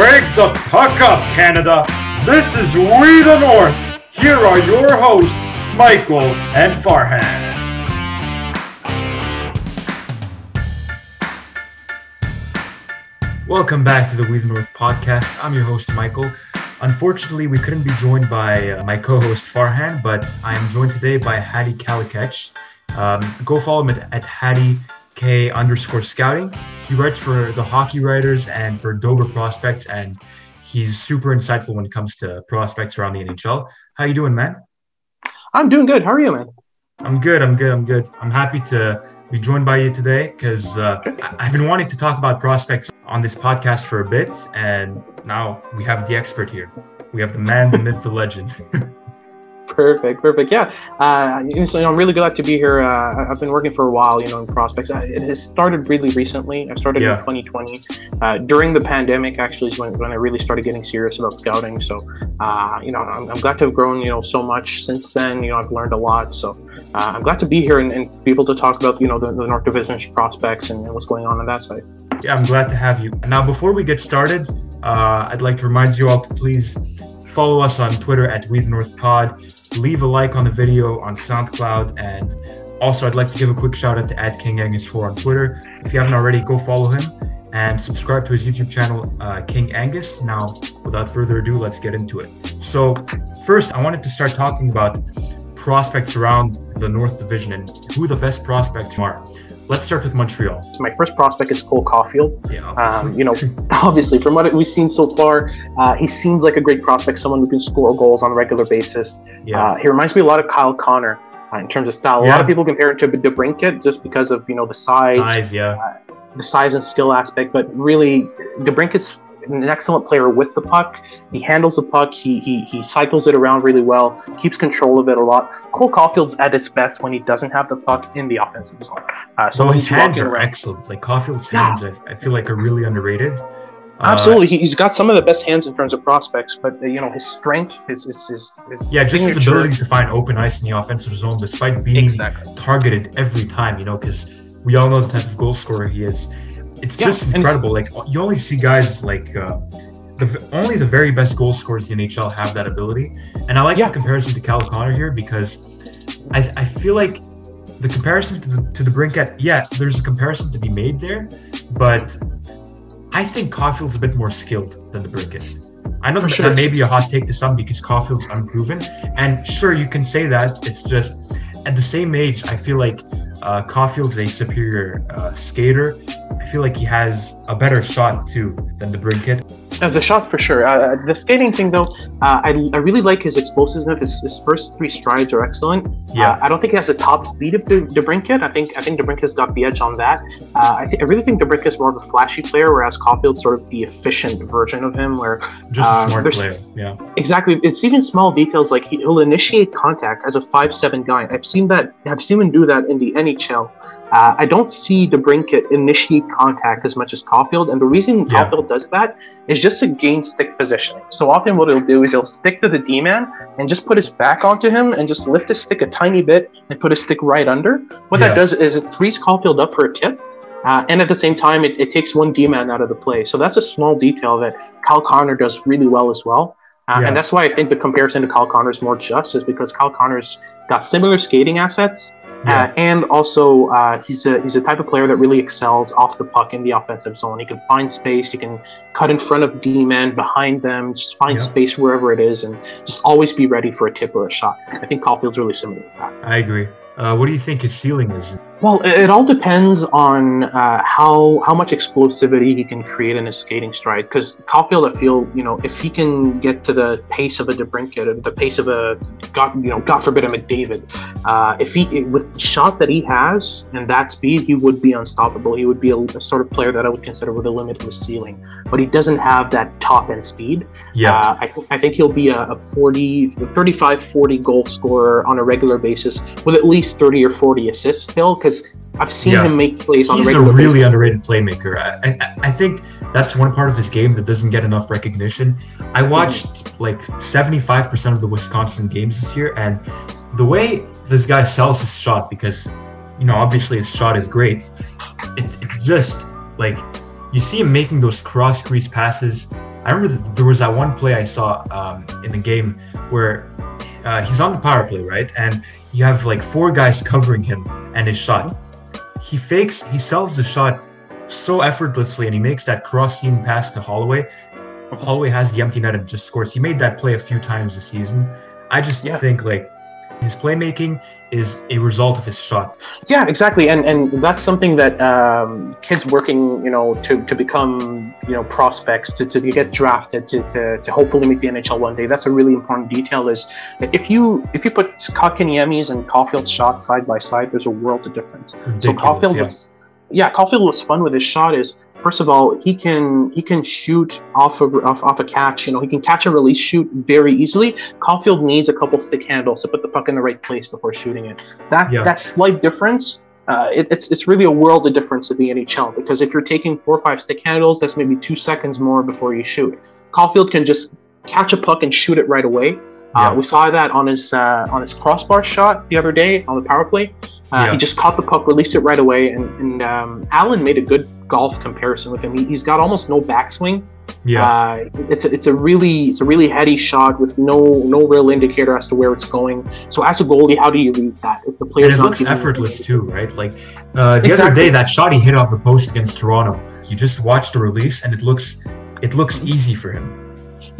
Wake the puck up, Canada! This is We the North! Here are your hosts, Michael and Farhan. Welcome back to the We the North podcast. I'm your host, Michael. Unfortunately, we couldn't be joined by uh, my co-host Farhan, but I am joined today by Hadi Kalakeche. Um, go follow him at, at Hadi K underscore scouting. He writes for the Hockey Writers and for Dobber Prospects, and he's super insightful when it comes to prospects around the NHL. How you doing, man? I'm doing good. How are you, man? I'm good. I'm good. I'm good. I'm happy to be joined by you today because uh, I've been wanting to talk about prospects on this podcast for a bit, and now we have the expert here. We have the man, the myth, the legend. Perfect, perfect. Yeah, uh, you know, I'm really glad to be here. Uh, I've been working for a while, you know, in prospects. It has started really recently. I started yeah. in 2020 uh, during the pandemic. Actually, is when, when I really started getting serious about scouting. So, uh, you know, I'm, I'm, glad to have grown, you know, so much since then. You know, I've learned a lot. So, uh, I'm glad to be here and, and, be able to talk about, you know, the, the North Division prospects and, and, what's going on on that side. Yeah, I'm glad to have you. Now, before we get started, uh, I'd like to remind you all to please follow us on Twitter at We the North Pod leave a like on the video on SoundCloud. And also, I'd like to give a quick shout out to at King Angus 4 on Twitter. If you haven't already, go follow him and subscribe to his YouTube channel, uh, King Angus. Now, without further ado, let's get into it. So, first, I wanted to start talking about prospects around the North Division and who the best prospects are. Let's start with Montreal. My first prospect is Cole Caufield. Yeah, um, you know, obviously, from what we've seen so far, uh, he seems like a great prospect, someone who can score goals on a regular basis. Yeah. Uh, he reminds me a lot of Kyle Connor uh, in terms of style. A yeah. lot of people compare him to DeBrincat just because of you know the size, size yeah, uh, the size and skill aspect. But really, DeBrincat's an excellent player with the puck. He handles the puck. He, he he cycles it around really well. Keeps control of it a lot. Cole Caufield's at his best when he doesn't have the puck in the offensive zone. Uh, so his hands are around. excellent. Like Caufield's yeah. hands, I, I, feel like are really underrated. Uh, Absolutely, uh, he's got some of the best hands in terms of prospects, but uh, you know his strength, his his, his, his yeah, just his ability to find open ice in the offensive zone, despite being exactly. targeted every time. You know, because we all know the type of goal scorer he is. It's yeah, just incredible. Like you only see guys like uh, the only the very best goal scorers in the NHL have that ability. And I like yeah. the comparison to Kyle Connor here because I, I feel like the comparison to the, to DeBrincat, yeah, there's a comparison to be made there, but I think Caufield's a bit more skilled than DeBrincat. I know that, sure. that may be a hot take to some because Caufield's unproven, and sure you can say that. It's just at the same age, I feel like uh, Caufield's a superior uh, skater. I feel like he has a better shot too than the DeBrincat. Uh, the shot for sure. Uh, the skating thing, though, uh, I, I really like his explosiveness. His, his first three strides are excellent. Yeah. Uh, I don't think he has the top speed of De- DeBrincat. I think I think DeBrincat's got the edge on that. Uh, I think I really think DeBrincat's more of a flashy player, whereas Caufield's sort of the efficient version of him, where just a um, smart player. Yeah. Exactly. It's even small details like he'll initiate contact as a five-seven guy. I've seen that. I've seen him do that in the NHL. Uh, I don't see DeBrincat initiate contact as much as Caufield, and the reason yeah. Caufield does that is just to gain stick positioning. So often, what he'll do is he'll stick to the D man and just put his back onto him and just lift his stick a tiny bit and put his stick right under. What yeah. that does is it frees Caufield up for a tip, uh, and at the same time, it, it takes one D man out of the play. So that's a small detail that Kyle Connor does really well as well. Uh, yeah. And that's why I think the comparison to Kyle Connor is more just, is because Kyle Connor's got similar skating assets, yeah. Uh, and also, uh, he's a he's a type of player that really excels off the puck in the offensive zone. He can find space. He can cut in front of D men, behind them, just find yeah. space wherever it is, and just always be ready for a tip or a shot. I think Caufield's really similar to that. I agree. Uh, what do you think his ceiling is? Well, it, all depends on uh, how how much explosivity he can create in his skating stride. Because Caufield, I feel, you know, if he can get to the pace of a DeBrincat, the pace of a God, you know, God forbid a McDavid, uh, if he with the shot that he has and that speed, he would be unstoppable. He would be a, a, sort of player that I would consider with a limitless ceiling. But he doesn't have that top end speed. Yeah, uh, I, th- I think he'll be a, a 40, 35, 40 goal scorer on a regular basis with at least 30 or 40 assists still. Because because I've seen yeah. him make plays on He's a regular. He's a really basis. underrated playmaker. I, I, I think that's one part of his game that doesn't get enough recognition. I watched mm-hmm. like 75% of the Wisconsin games this year, and the way this guy sells his shot, because you know obviously his shot is great, it, it's just like you see him making those cross crease passes I remember there was that one play I saw um, in the game where uh, he's on the power play, right? And you have like four guys covering him and his shot. He fakes, he sells the shot so effortlessly, and he makes that cross seam pass to Holloway. Holloway has the empty net and just scores. He made that play a few times this season. I just yeah. think like his playmaking is a result of his shot. Yeah, exactly, and and that's something that um, kids working, you know, to, to become, you know, prospects to, to get drafted to, to, to hopefully make the NHL one day. That's a really important detail. Is that if you if you put Kotkaniemi's and Caufield's shots side by side, there's a world of difference. Ridiculous, so Caufield yeah. was yeah, Caufield was fun with his shot. Is first of all, he can he can shoot off of off, off a catch. You know, he can catch and release shoot very easily. Caufield needs a couple stick handles to put the puck in the right place before shooting it. That yeah. that slight difference. Uh, it, it's it's really a world of difference in the NHL because if you're taking four or five stick handles, that's maybe two seconds more before you shoot. Caufield can just catch a puck and shoot it right away. Uh, we saw that on his uh, on his crossbar shot the other day on the power play. Uh, yeah. He just caught the puck, released it right away, and, and um, Allen made a good golf comparison with him. He, has got almost no backswing. Yeah, uh, it's a, it's a really it's a really heady shot with no no real indicator as to where it's going. So as a goalie, how do you read that if the player and it looks effortless too, right? Like uh, the exactly. other day, that shot he hit off the post against Toronto, he just watched the release, and it looks it looks easy for him.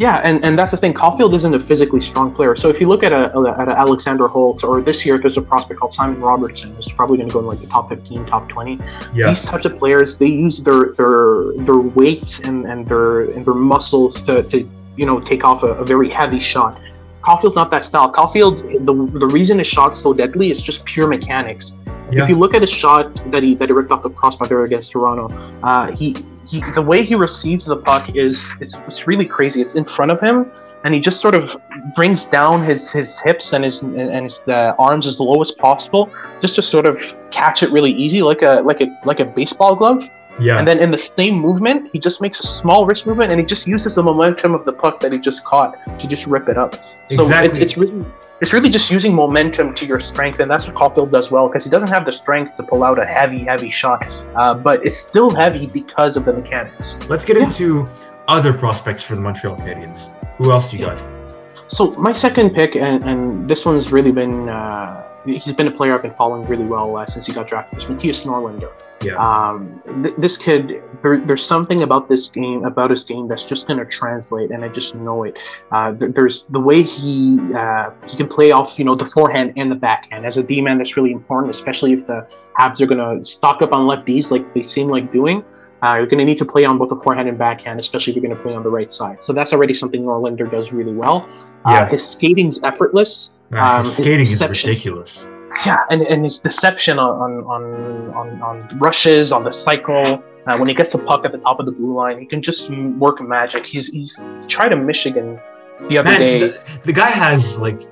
Yeah, and, and that's the thing. Caufield isn't a physically strong player. So if you look at a, at a Alexander Holtz, or this year there's a prospect called Simon Robertsson, who's probably going to go in like the top 15, top 20. Yeah. These types of players, they use their their their weight and, and their and their muscles to, to you know take off a, a very heavy shot. Caufield's not that style. Caufield, the the reason his shot's so deadly is just pure mechanics. Yeah. If you look at his shot that he that he ripped off the crossbar there against Toronto, uh, he he the way he receives the puck is it's, it's really crazy. It's in front of him, and he just sort of brings down his his hips and his and his uh, arms as low as possible, just to sort of catch it really easy, like a like a like a baseball glove. Yeah. And then in the same movement, he just makes a small wrist movement, and he just uses the momentum of the puck that he just caught to just rip it up. So exactly. it's, it's really it's really just using momentum to your strength, and that's what Caufield does well because he doesn't have the strength to pull out a heavy, heavy shot, uh, but it's still heavy because of the mechanics. Let's get yeah. into other prospects for the Montreal Canadiens. Who else do you yeah. got? So my second pick, and, and this one's really been uh, he's been a player I've been following really well uh, since he got drafted. Is Mattias Norlinder. Yeah. Um, th- this kid, there, there's something about this game, about his game, that's just going to translate, and I just know it. Uh, th- there's the way he uh, he can play off, you know, the forehand and the backhand. As a D man, that's really important, especially if the Habs are going to stock up on lefties like they seem like doing. Uh, you're going to need to play on both the forehand and backhand, especially if you're going to play on the right side. So that's already something Norlinder does really well. Uh, yeah. his skating's effortless. Um, his skating his is ridiculous yeah, and, and his deception on on on, on rushes on the cycle. Uh, when he gets the puck at the top of the blue line, he can just work magic. He's he's tried a Michigan the other Man, day. The, the, guy has like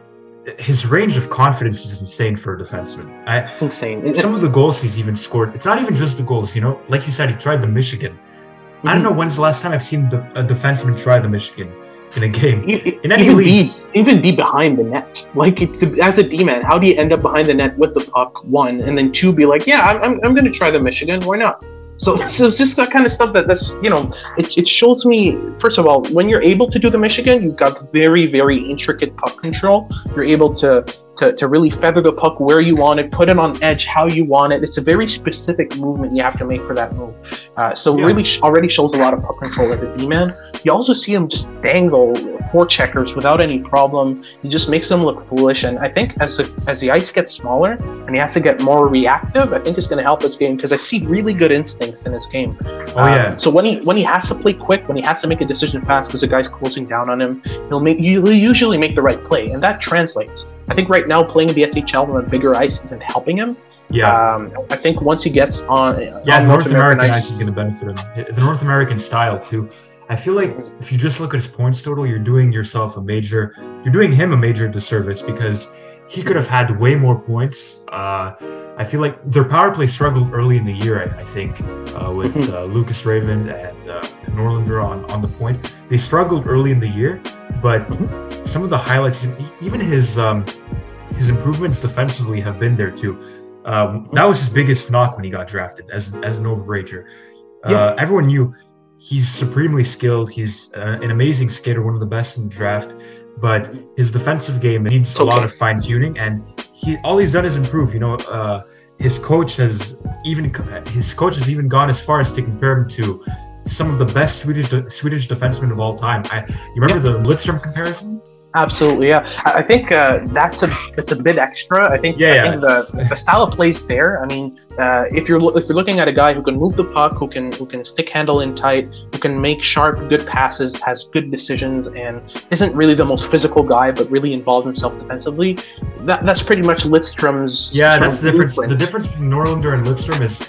his range of confidence is insane for a defenseman. I, it's insane. Some of the goals he's even scored. It's not even just the goals. You know, like you said, he tried the Michigan. Mm-hmm. I don't mm-hmm. know when's the last time I've seen the, a defenseman try the Michigan in a game. in any even league. Be, even be behind the net. Like it's as a D man, how do you end up behind the net with the puck? One and then two, be like, yeah, I'm, I'm, I'm going to try the Michigan. Why not? So, so it's just that kind of stuff that that's you know it, it shows me first of all when you're able to do the Michigan you've got very very intricate puck control you're able to to, to really feather the puck where you want it, put it on edge how you want it. It's a very specific movement you have to make for that move. Uh, so yeah. really sh- already shows a lot of puck control as a D-man. You also see him just dangle four checkers without any problem. He just makes them look foolish. And I think as the, as the ice gets smaller and he has to get more reactive, I think it's going to help his game because I see really good instincts in his game. Oh um, yeah. So when he when he has to play quick, when he has to make a decision fast because the guy's closing down on him, he'll make he'll usually make the right play, and that translates. I think right now playing in the SHL on a bigger ice isn't helping him. Yeah. Um, I think once he gets on, yeah, on North, North, American, ice, ice is going to benefit him. The North American style too. I feel like if you just look at his points total, you're doing yourself a major, you're doing him a major disservice because he could have had way more points. Uh, I feel like their power play struggled early in the year. I, I think uh, with mm-hmm. uh, Lucas Raymond and uh, Norlinder on on the point, they struggled early in the year, but mm-hmm. some of the highlights, even his um, his improvements defensively have been there too. Um, that was his biggest knock when he got drafted as as an overager. Uh, yeah. Everyone knew he's supremely skilled. He's uh, an amazing skater, one of the best in the draft. But his defensive game needs a lot of fine tuning, and he all he's done is improve. You know, uh, his coach has even his coach has even gone as far as to compare him to some of the best Swedish Swedish defensemen of all time. I, you remember the Lidstrom comparison? Absolutely, yeah. I think uh, that's a it's a bit extra. I think, yeah, I yeah, think the, the style of plays there. I mean, uh, if you're if you're looking at a guy who can move the puck, who can who can stick handle in tight, who can make sharp, good passes, has good decisions, and isn't really the most physical guy, but really involves himself defensively, that that's pretty much Lidstrom's. Yeah, that's the difference. The difference between Norlinder and Lidstrom is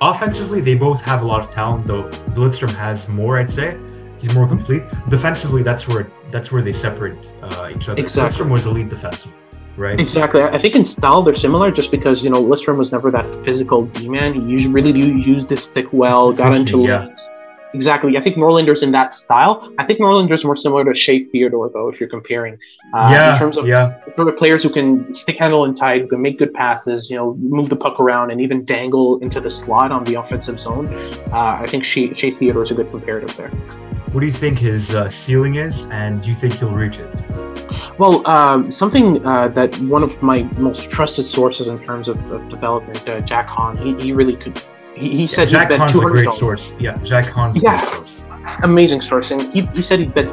offensively they both have a lot of talent, though Lidstrom has more, I'd say he's more complete. Defensively, that's where that's where they separate uh, each other. Exactly. Was elite defensive, right? Exactly. I think in style they're similar, just because you know Lidstrom was never that physical D man. He usually really do use this stick well, got into yeah. Exactly. I think Norlinder's in that style. I think Norlinder's more similar to Shea Theodore, though, if you're comparing. Uh, yeah. In terms of yeah. sort of players who can stick handle and tight, who can make good passes, you know, move the puck around, and even dangle into the slot on the offensive zone. Uh, I think Shea, Shea Theodore is a good comparative there. What do you think his uh, ceiling is, and do you think he'll reach it? Well, um, something uh, that one of my most trusted sources in terms of, of development, uh, Jack Han, he, he really could. He, he yeah, said Jack he Han's a great source. Yeah, Jack Han's yeah. a great source. Amazing source, and he, he said he bet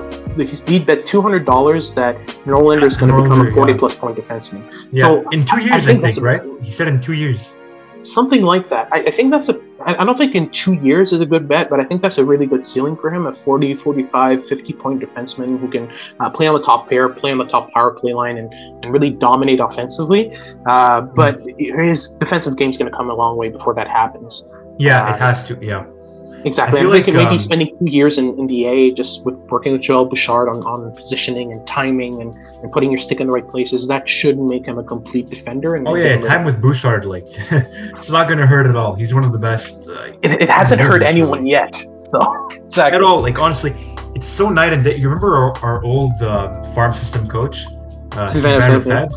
he'd bet two hundred dollars that Norlinder is going to become a forty yeah. plus point defenseman. Yeah, so in two years, I, I think, I think right? He said in two years something like that. I, I, think that's a, I don't think in two years is a good bet, but I think that's a really good ceiling for him a 40, 45, 50 point defenseman who can uh, play on the top pair, play on the top power play line, and, and really dominate offensively. Uh, but his defensive game is going to come a long way before that happens. Yeah, uh, it has to. Yeah. Exactly. I, I think like, maybe um, spending two years in, in the A just with working with Joel Bouchard on, on positioning and timing and, and putting your stick in the right places, that should make him a complete defender. And oh yeah, time with Bouchard, like it's not going to hurt at all. He's one of the best. Uh, it, it hasn't hurt anyone yet. So exactly. at all. Like honestly, it's so night and day. You remember our, our old uh, farm system coach, uh, Sylvain Lefebvre?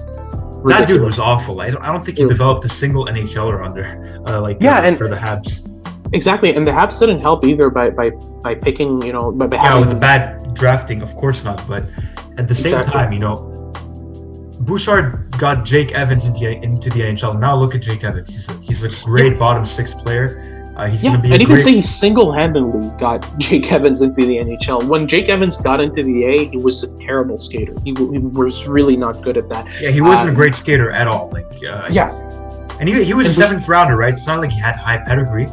That dude was awful. I don't, I don't think he developed a single NHLer under uh, like yeah, uh, and, for the Habs. Exactly, and the Habs didn't help either by by, by picking, you know, by, by yeah, with the bad drafting, of course not. But at the same exactly. time, you know, Bouchard got Jake Evans into the, into the NHL. Now look at Jake Evans. He's a, he's a great yeah. bottom six player. Uh, he's yeah, going to be. And you great... can say he single-handedly got Jake Evans into the NHL. When Jake Evans got into the A, he was a terrible skater. He, he was really not good at that. Yeah, he wasn't um, a great skater at all. Like uh, yeah, and he, he was and a seventh rounder, right? It's not like he had high pedigree.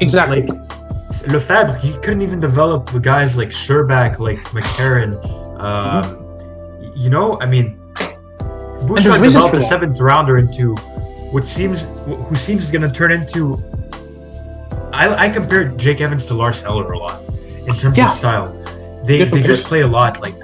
Exactly. Like, Lefebvre, he couldn't even develop the guys like Scherbak, like McCarron. Um, mm-hmm. You know, I mean, Bouchard developed a seventh rounder into what seems, who seems is going to turn into. I, I compare Jake Evans to Lars Eller a lot in terms yeah. of style. They, they just play a lot like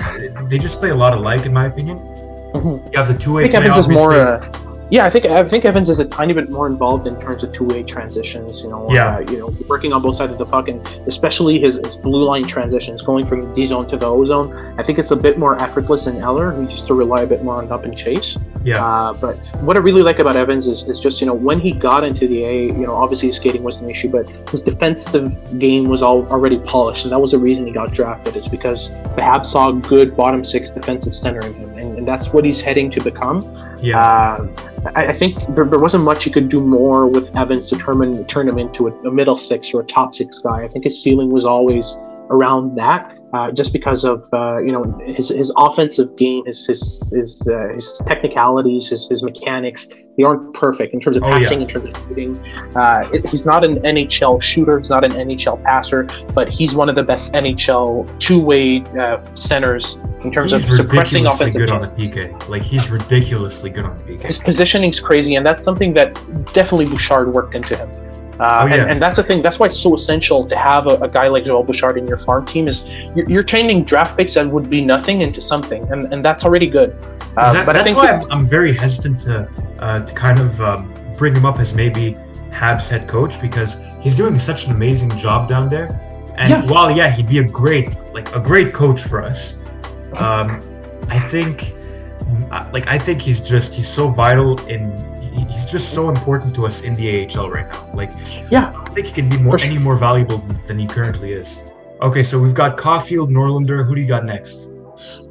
they just play a lot alike in my opinion. Mm-hmm. You have the two way. I think Evans is more. Uh, yeah, I think I think Evans is a tiny bit more involved in terms of two-way transitions. You know, yeah. Uh, you know, working on both sides of the puck, and especially his, his blue line transitions, going from D zone to the O zone. I think it's a bit more effortless than Eller, who used to rely a bit more on up and chase. Yeah. Uh, but what I really like about Evans is, is just you know when he got into the A, you know, obviously his skating was an issue, but his defensive game was all already polished, and that was the reason he got drafted. Is because the Habs saw good bottom six defensive center in him, and, and that's what he's heading to become. Yeah. Uh, I, I, think there, there, wasn't much you could do more with Evans to turn, turn him into a, a, middle six or a top six guy. I think his ceiling was always around that. Uh, just because of uh, you know his, his offensive game, his his his, uh, his technicalities, his, his mechanics, they aren't perfect in terms of oh, passing, yeah. in terms of shooting. Uh, it, he's not an NHL shooter. He's not an NHL passer, but he's one of the best NHL two-way uh, centers in terms he's of suppressing offensive. good on the PK. Like he's ridiculously good on the PK. His positioning's crazy, and that's something that definitely Bouchard worked into him. Uh, oh, yeah. and, and, that's the thing. That's why it's so essential to have a, a guy like Joel Bouchard in your farm team. Is you're, you're changing draft picks that would be nothing into something, and, and that's already good. Uh, that, but that's why I'm, I'm, very hesitant to uh, to kind of um, bring him up as maybe Habs head coach because he's doing such an amazing job down there. And yeah. while yeah, he'd be a great like a great coach for us. Um, I think like I think he's just he's so vital in he's just so important to us in the AHL right now. Like, yeah, I don't think he can be more any more valuable than he currently is. Okay, so we've got Caufield, Norlinder. Who do you got next?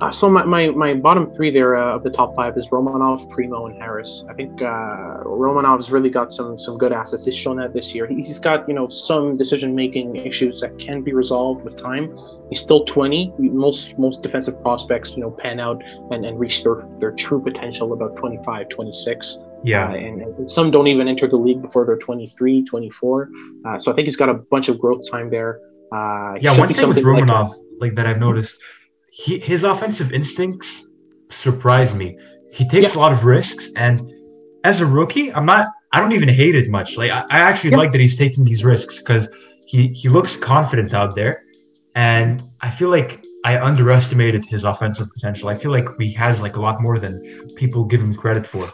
Uh, so my, my, my bottom three there uh, of the top five is Romanov, Primeau, and Harris. I think uh, Romanov's really got some some good assets. He's shown that this year. He's got you know some decision making issues that can be resolved with time. He's still 20. Most most defensive prospects you know pan out and, and reach their their true potential about 25, 26. Yeah. Uh, and, and, some don't even enter the league before they're 23, 24. Uh, so I think he's got a bunch of growth time there. Uh, yeah, one thing with Romanov, like, like that I've noticed he, his offensive instincts surprise me. He takes yeah. a lot of risks, and as a rookie, I'm not. I don't even hate it much. Like I, I actually yeah. like that he's taking these risks because he he looks confident out there, and I feel like I underestimated his offensive potential. I feel like he has like a lot more than people give him credit for.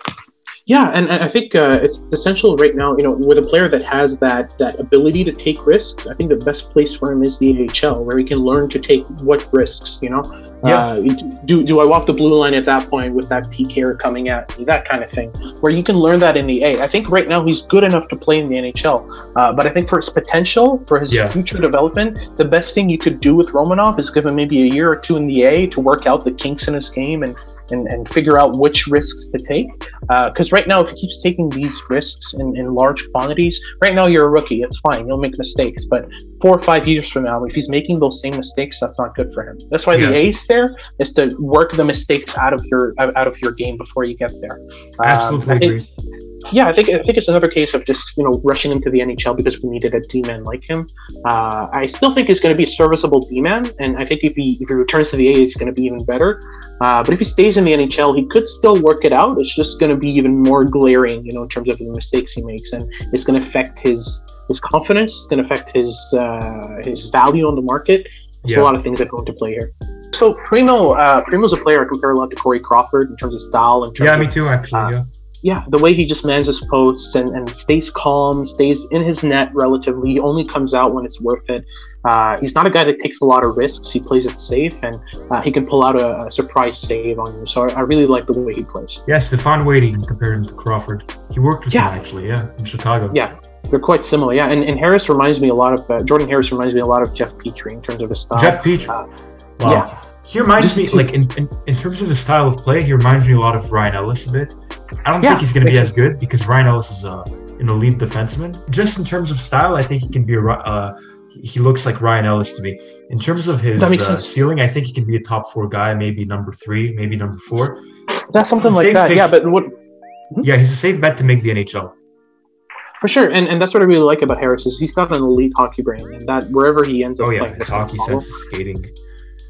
Yeah, and, and I think uh, it's essential right now. You know, with a player that has that that ability to take risks, I think the best place for him is the AHL, where he can learn to take what risks. You know, yeah. Uh, do do I walk the blue line at that point with that PK coming at me, that kind of thing, where you can learn that in the A. I think right now he's good enough to play in the NHL, uh, but I think for his potential, for his yeah. future development, the best thing you could do with Romanov is give him maybe a year or two in the A to work out the kinks in his game and and, and figure out which risks to take. Because uh, right now, if he keeps taking these risks in, in large quantities, right now you're a rookie. It's fine. You'll make mistakes. But four or five years from now, if he's making those same mistakes, that's not good for him. That's why yeah. the ace there is to work the mistakes out of your out of your game before you get there. Absolutely um, agree yeah, I think I think it's another case of just you know rushing him to the NHL because we needed a D-man like him. Uh, I still think he's going to be a serviceable D-man, and I think if he if he returns to the A, he's going to be even better. Uh, but if he stays in the NHL, he could still work it out. It's just going to be even more glaring, you know, in terms of the mistakes he makes, and it's going to affect his his confidence. It's going to affect his uh, his value on the market. There's yeah. a lot of things that go into play here. So Primeau, uh, Primeau's a player I compare a lot to Corey Crawford in terms of style. In terms yeah, me too. Actually, uh, yeah yeah, the way he just manages posts and, and stays calm, stays in his net relatively, he only comes out when it's worth it. Uh, he's not a guy that takes a lot of risks. He plays it safe, and uh, he can pull out a, a, surprise save on you. So I, I, really like the way he plays. Yeah, Stéphane Waiting compared him to Crawford. He worked with yeah. him actually, yeah, in Chicago. Yeah, they're quite similar. Yeah, and, and Harris reminds me a lot of uh, Jordan Harris reminds me a lot of Jeff Petry in terms of his style. Jeff Petry. Uh, wow. Yeah. He reminds me, like in, in, in terms of the style of play, he reminds me a lot of Ryan Ellis a bit. I don't yeah, think he's going to be as good because Ryan Ellis is uh, an elite defenseman. Just in terms of style, I think he can be a. Uh, he looks like Ryan Ellis to me. In terms of his uh, ceiling, I think he can be a top four guy, maybe number three, maybe number four. That's something like that. Pick. Yeah, but what? Hmm? Yeah, he's a safe bet to make the NHL. For sure, and, and that's what I really like about Harris is he's got an elite hockey brain, and that wherever he ends up oh, yeah, playing, his hockey sense, skating.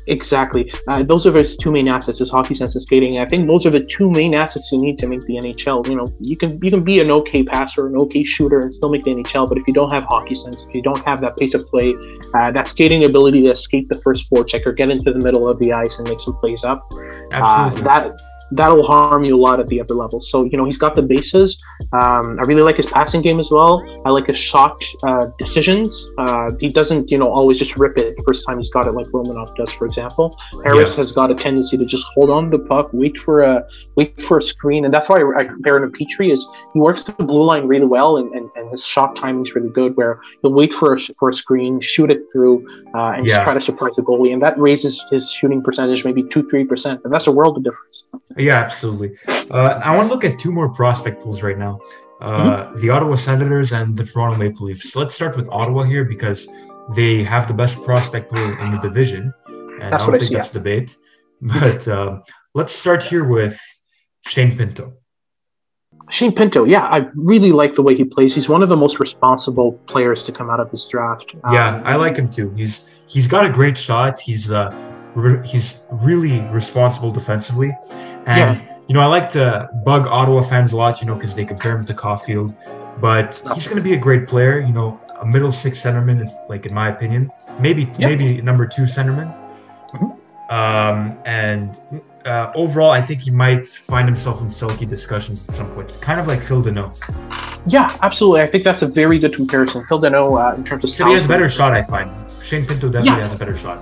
Exactly. Uh, those are his two main assets: is hockey sense and skating. I think those are the two main assets you need to make the NHL. You know, you can you can be an okay passer, an okay shooter, and still make the NHL. But if you don't have hockey sense, if you don't have that pace of play, uh, that skating ability to escape the first forecheck or get into the middle of the ice and make some plays up, uh, that that'll harm you a lot at the upper level. So you know he's got the bases. Um, I really like his passing game as well. I like his shot uh, decisions. Uh, he doesn't you know always just rip it the first time he's got it like Romanov does, for example. Harris yeah. has got a tendency to just hold on to the puck, wait for a wait for a screen, and that's why I, compare him to Petry. Is he works the blue line really well, and, and, and his shot timing is really good. Where he'll wait for a, for a screen, shoot it through, uh, and yeah. just try to surprise the goalie, and that raises his shooting percentage maybe two three percent, and that's a world of difference. Yeah, absolutely. Uh, I want to look at two more prospect pools right now. Uh, mm-hmm. The Ottawa Senators and the Toronto Maple Leafs. So let's start with Ottawa here because they have the best prospect pool in the division, and that's I don't think I that's yeah. debate. But um, let's start here with Shane Pinto. Shane Pinto, yeah, I really like the way he plays. He's one of the most responsible players to come out of this draft. Yeah, um, I like him too. He's he's got a great shot. He's uh, re- he's really responsible defensively. And yeah. you know, I like to bug Ottawa fans a lot, you know, because they compare him to Caufield. But he's going to be a great player. You know, a middle six centerman, like in my opinion, maybe yep. maybe number two centerman. Mm-hmm. Um, and uh, overall, I think he might find himself in Selke discussions at some point, kind of like Phil Danault. Yeah, absolutely. I think that's a very good comparison. Phil Danault, uh, in terms of he has a better shot, I find. Shane Pinto definitely yeah. has a better shot.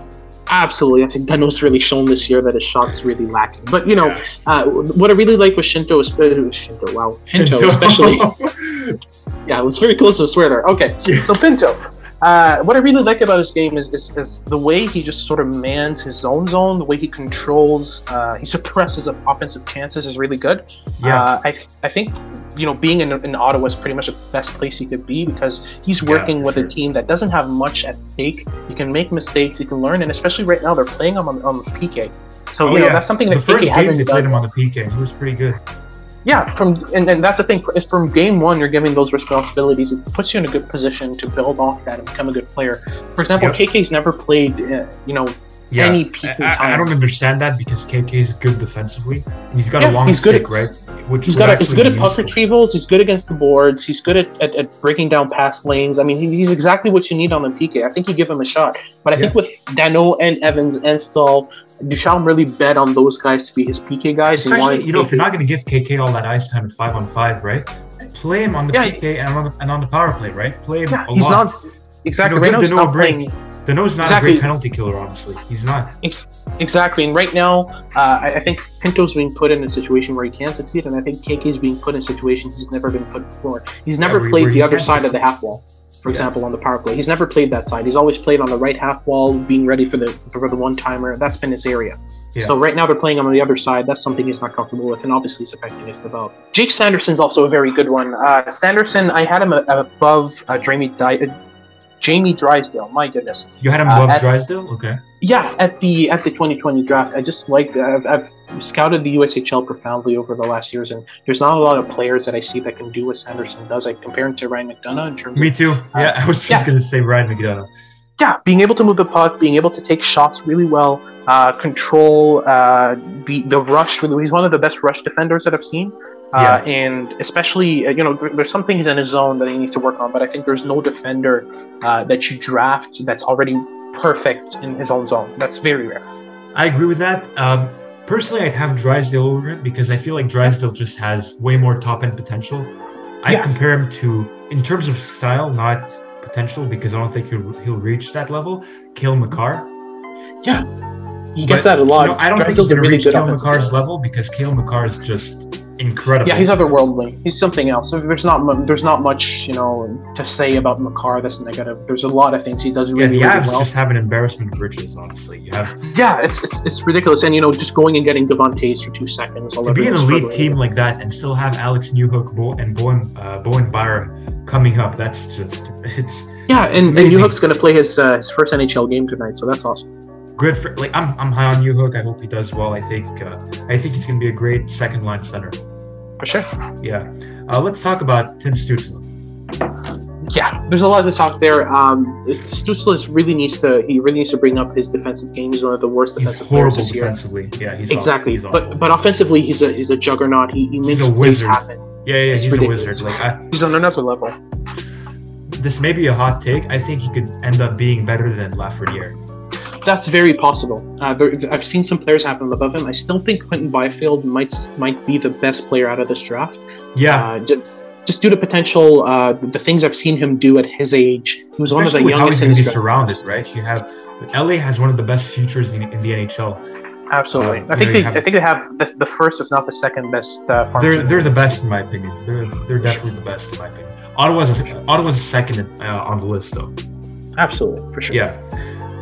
Absolutely, I think Danault's really shown this year that his shot's really lacking. But you know, yeah. uh, what I really like with Shinto, is, uh, Shinto, wow, Pinto, Pinto. especially. yeah, it was very close to there. Okay, so Pinto, Uh, what I really like about his game is, is, is, the way he just sort of mans his own zone, the way he controls, uh, he suppresses offensive chances is really good. Yeah. Uh, I, I think, you know, being in, in Ottawa is pretty much the best place he could be because he's working yeah, with sure. a team that doesn't have much at stake. You can make mistakes, you can learn, and especially right now, they're playing him on, on the PK. So, oh, you know, yeah. that's something that the first game they played him on the PK, he was pretty good yeah, from and, and that's the thing. If from game one you're giving those responsibilities, it puts you in a good position to build off that and become a good player. For example, yep. KK's never played, uh, you know, yeah. any peak I, I, don't understand that because KK is good defensively. And he's got yeah, a long he's stick, at, right? Which he's got. A, he's good at puck retrievals. He's good against the boards. He's good at, at, at breaking down pass lanes. I mean, he, he's exactly what you need on the PK. I think you give him a shot. But I yeah. think with Danault and Evans and Staal, Ducharme really bet on those guys to be his PK guys. Especially, you know, if you're not going to give KK all that ice time at five on five, right? Play him on the yeah. PK and on the, and on the power play, right? Play him yeah, a he's lot. not exactly. You know, right now, not playing. Danault's not exactly. a great penalty killer, honestly. He's not. Ex- exactly. And right now, uh, I, I, think Pinto's being put in a situation where he can succeed, and I think is being put in situations he's never been put before. He's never yeah, played the other side succeed. of the half wall for example, on the power play. He's never played that side. He's always played on the right half wall, being ready for the for the one timer. That's been his area. Yeah. So right now they're playing him on the other side. That's something he's not comfortable with, and obviously it's affecting his development. Jake Sanderson's also a very good one. Uh, Sanderson, I had him above uh, Jamie Jamie Drysdale. My goodness. You had him above uh, at, Drysdale, okay? Yeah, at the at the 2020 draft, I just like I've, I've scouted the USHL profoundly over the last years, and there's not a lot of players that I see that can do what Sanderson does. I compare him to Ryan McDonagh in terms. Me too. yeah, I was just yeah. gonna say Ryan McDonagh. Yeah, being able to move the puck, being able to take shots really well, uh, control uh, the the rush. He's one of the best rush defenders that I've seen. Uh, yeah. and especially, uh, you know, there's some things in his zone that he needs to work on, but I think there's no defender uh, that you draft that's already perfect in his own zone. That's very rare. I agree with that. Um, personally, I'd have Drysdale over him because I feel like Drysdale just has way more top end potential. I yeah. compare him to, in terms of style, not potential, because I don't think he'll, he'll reach that level. Cale Makar. Yeah, he gets but, that a lot. You know, I don't Drysdale's think he's going to reach Cale Makar's level because Cale Makar is just incredible. Yeah, he's otherworldly. He's something else. There's not there's not much you know to say about Makar that's negative. There's a lot of things he does really, yeah, the really well. just have an embarrassment of riches. Honestly, you have. Yeah, it's, it's it's ridiculous, and you know just going and getting Devon Toews for two seconds. To be an elite team like that and still have Alex Newhook Bo- and Bowen uh, Bowen Byram coming up, that's just it's. Yeah, and, and Newhook's going to play his uh, his first NHL game tonight, so that's awesome good for like I'm I'm high on Newhook. I hope he does well. I think uh, I think he's gonna be a great second line center. For sure. Yeah. Uh, let's talk about Tim Stützle. Yeah, there's a lot to talk there. Um, Stützle really needs to he really needs to bring up his defensive game. He's one of the worst defensive he's horrible players this defensively. year. Yeah, he's exactly. He's but but offensively, he's a he's a juggernaut. He, he makes plays happen. Yeah, yeah, he's ridiculous. a wizard. Like I, he's on another level. This may be a hot take. I think he could end up being better than Lafreniere that's very possible. Uh, there, I've seen some players happen above him. I still think Quinton Byfield might might be the best player out of this draft. Yeah. Uh, just, just, due to potential, uh, the things I've seen him do at his age, he was Especially one of the youngest. How he's in his surrounded, right? You have LA has one of the best futures in, in the NHL. Absolutely, uh, I think they, have, I think they have the, the, first, if not the second best. Uh, they're they're the best in my opinion. They're they're definitely the best in my opinion. Ottawa's Ottawa's second uh, on the list though. Absolutely, for sure. Yeah.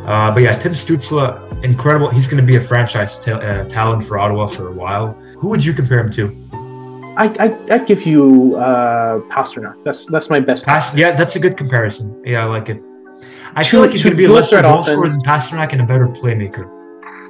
Uh, but yeah, Tim Stützle, incredible. He's going to be a franchise ta- uh, talent for Ottawa for a while. Who would you compare him to? I I I'd give you uh, Pastrnak. That's that's my best. Pas- yeah, that's a good comparison. Yeah, I like it. I feel like he's going to be a lesser goal scorer than Pastrnak and a better playmaker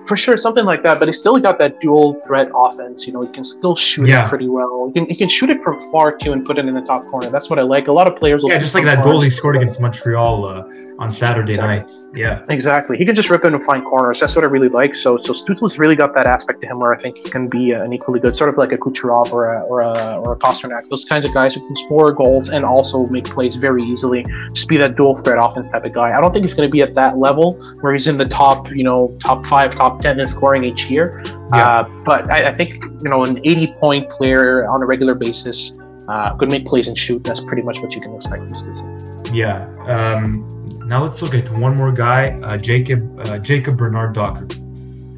for sure something like that. But he still got that dual threat offense. You know, he can still shoot yeah. it pretty well. He can he can shoot it from far too and put it in the top corner. That's what I like. A lot of players. yeah, just like that goal he scored against Montreal uh, on Saturday night. Yeah, exactly. He can just rip in and find corners. That's what I really like. So so Stützle's really got that aspect to him where I think he can be an equally good, sort of like a Kucherov or a or a or a Pastrnak. Those kinds of guys who can score goals and also make plays very easily. Just be that dual threat offense type of guy. I don't think he's going to be at that level where he's in the top, you know, top five, top ten in scoring each year. Yeah. Uh, but I, I, think you know an 80 point player on a regular basis uh, could make plays and shoot. That's pretty much what you can expect from season. Yeah. Um, now let's look at one more guy, uh, Jacob uh, Jacob Bernard Docker.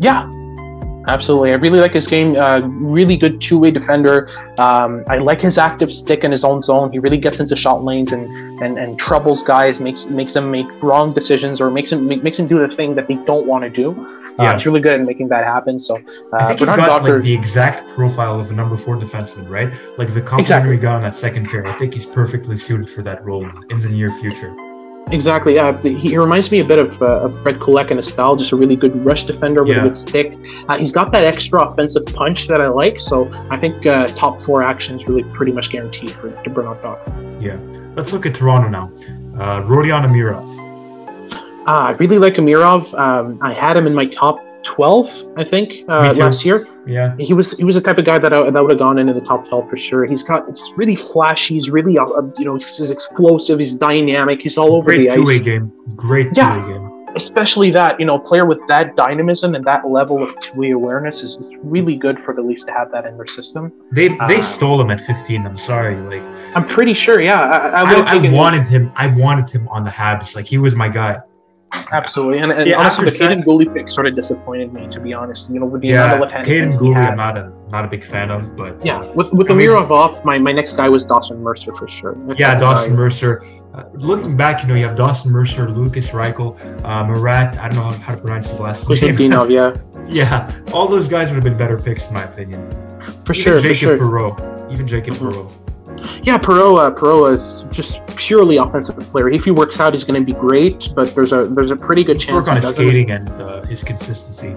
Yeah. Absolutely, I really like his game. Uh, really good two-way defender. Um, I like his active stick in his own zone. He really gets into shot lanes and, and, and troubles guys, makes makes them make wrong decisions or makes them makes them do the thing that they don't want to do. Uh, yeah. He's really good at making that happen. So uh, I think Bernard he's got Docker, like the exact profile of a number four defenseman, right? Like the complementary exactly. guy on that second pair. I think he's perfectly suited for that role in the near future. Exactly. Yeah, he reminds me a bit of, uh, of Fred Kulak in a style, just a really good rush defender with yeah. a good stick. Uh, he's got that extra offensive punch that I like, so I think uh, top four actions really pretty much guaranteed for to Bernard Docker. Yeah. Let's look at Toronto now. Uh, Rodion Amirov. Uh, I really like Amirov. Um, I had him in my top 12, I think, uh, last year. Yeah, he was he was the type of guy that I, that would have gone into the top 12 for sure. He's got it's really flashy. He's really uh, you know he's explosive. He's dynamic. He's all over Great the two-way game. Great yeah. two-way game. Especially that you know player with that dynamism and that level of two-way awareness is, is really good for the Leafs to have that in their system. They they um, stole him at 15. I'm sorry, like I'm pretty sure. Yeah, I, I, I, I wanted him. I wanted him on the Habs. Like he was my guy. Absolutely, and, and yeah, honestly, the Guhle pick sort of disappointed me, to be honest. You know, with the yeah, amount of Kaiden Guhle, I'm not a not a big fan of, but yeah, with with Amirov off, my, my next guy was Dawson Mercer for sure. yeah, Dawson guy. Mercer. Uh, looking back, you know, you have Dawson Mercer, Lukas Reichel, uh, Marat. I don't know how, to pronounce his last name. Dinov, yeah. yeah, all those guys would have been better picks in my opinion. For Even sure, Jacob for sure. Perreault. Even Jacob mm-hmm. Perreault. Yeah, uh, Perreault is just purely offensive player. If he works out, he's going to be great. But there's a there's a pretty good chance. Work on his skating and uh, his consistency.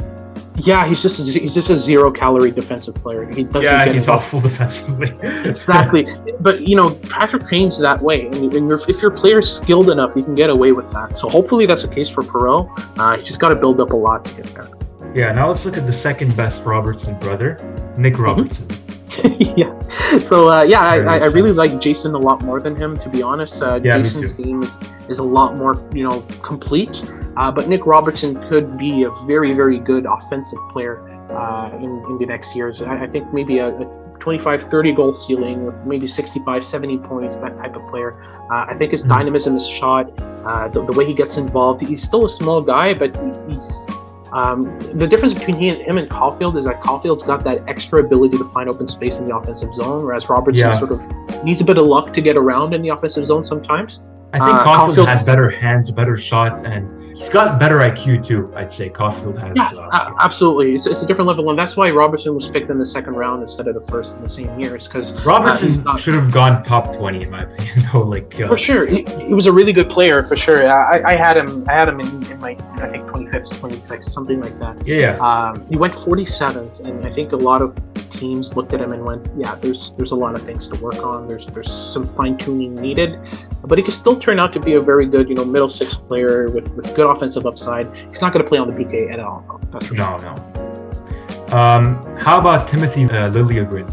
Yeah, he's just a, he's just a zero calorie defensive player. He doesn't yeah, he's involved. awful defensively. exactly, but you know Patrick Kane's that way, and, and if your player is skilled enough, you can get away with that. So hopefully that's the case for Perreault. Uh, he's just got to build up a lot to get there. Yeah, now let's look at the second best Robertson brother, Nick mm-hmm. Robertson. Mm-hmm. yeah. So uh, yeah, I, I, really like Jason a lot more than him, to be honest. Uh, yeah, Jason's game is, is a lot more you know complete. Uh, but Nick Robertson could be a very very good offensive player uh, in in the next years. I, I think maybe a, a 25 30 goal ceiling with maybe 65 70 points that type of player uh, i think his mm-hmm. dynamism his shot uh, the, the, way he gets involved he's still a small guy but he's um, the difference between he and him and Caufield is that Caufield's got that extra ability to find open space in the offensive zone, whereas Robertson yeah. sort of needs a bit of luck to get around in the offensive zone sometimes. I think uh, Caufield, Caufield has better hands, better shots, and he's got better IQ too. I'd say Caufield has. Yeah, uh, absolutely. It's, it's a different level, and that's why Robertson was picked in the second round instead of the first in the same year. years. Because Robertson uh, should have gone top twenty in my opinion, though. Like uh, for sure, he, he, was a really good player for sure. I, I had him. I had him in, in my I think twenty fifth, twenty sixth, something like that. Yeah. Um, he went forty seventh, and I think a lot of teams looked at him and went, "Yeah, there's there's a lot of things to work on. There's there's some fine tuning needed, but he could still turn out to be a very good, you know, middle six player with, with good offensive upside. He's not going to play on the PK at all. That's for no, sure. no. Um, how about Timothy uh, Liljegren?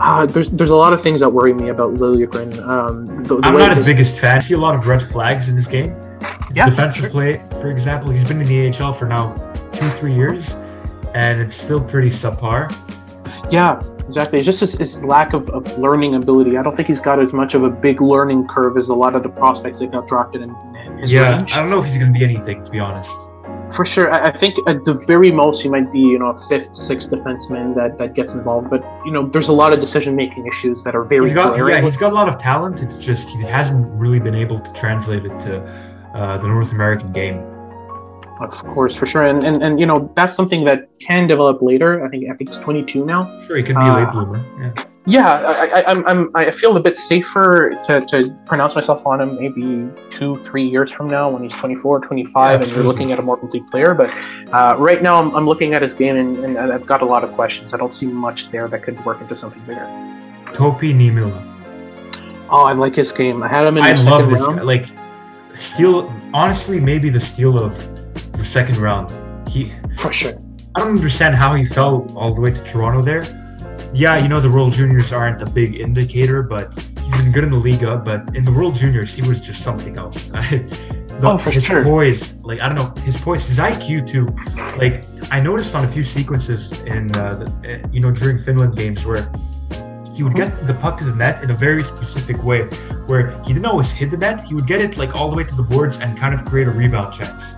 Uh, there's there's a lot of things that worry me about Liljegren. Um, the, the I'm not his biggest fan. I see a lot of red flags in this game. His yeah, defensive sure. play, for example, he's been in the AHL for now two, three years, and it's still pretty subpar. Yeah, exactly. It's just his, his lack of, of, learning ability. I don't think he's got as much of a big learning curve as a lot of the prospects that got drafted in, in his yeah, range. I don't know if he's going to be anything, to be honest. For sure, I, I think at the very most he might be, you know, a fifth, sixth defenseman that, that gets involved. But you know, there's a lot of decision making issues that are very. He's got, yeah, he's got a lot of talent. It's just he hasn't really been able to translate it to uh, the North American game. Of course, for sure, and, and and you know that's something that can develop later. I think I think it's 22 now. Sure, he could be uh, a late bloomer. Yeah. Yeah, I, I, I'm, I'm, I feel a bit safer to, to pronounce myself on him maybe two, three years from now when he's 24, 25, yeah, and you're looking at a more complete player. But uh, right now, I'm, I'm looking at his game and, and I've got a lot of questions. I don't see much there that could work into something bigger. Topi Niemela. Oh, I like his game. I had him in I love this round. Guy. Like, steal, honestly, maybe the steal of the second round. He for sure. I don't understand how he fell all the way to Toronto there. Yeah, you know the World Juniors aren't a big indicator, but he's been good in the Liiga. But in the World Juniors, he was just something else. the, oh, for his sure. poise, like I don't know, his poise, his IQ too. Like I noticed on a few sequences in, uh, the, eh, you know, during Finland games where he would get the puck to the net in a very specific way, where he didn't always hit the net. He would get it like all the way to the boards and kind of create a rebound chance.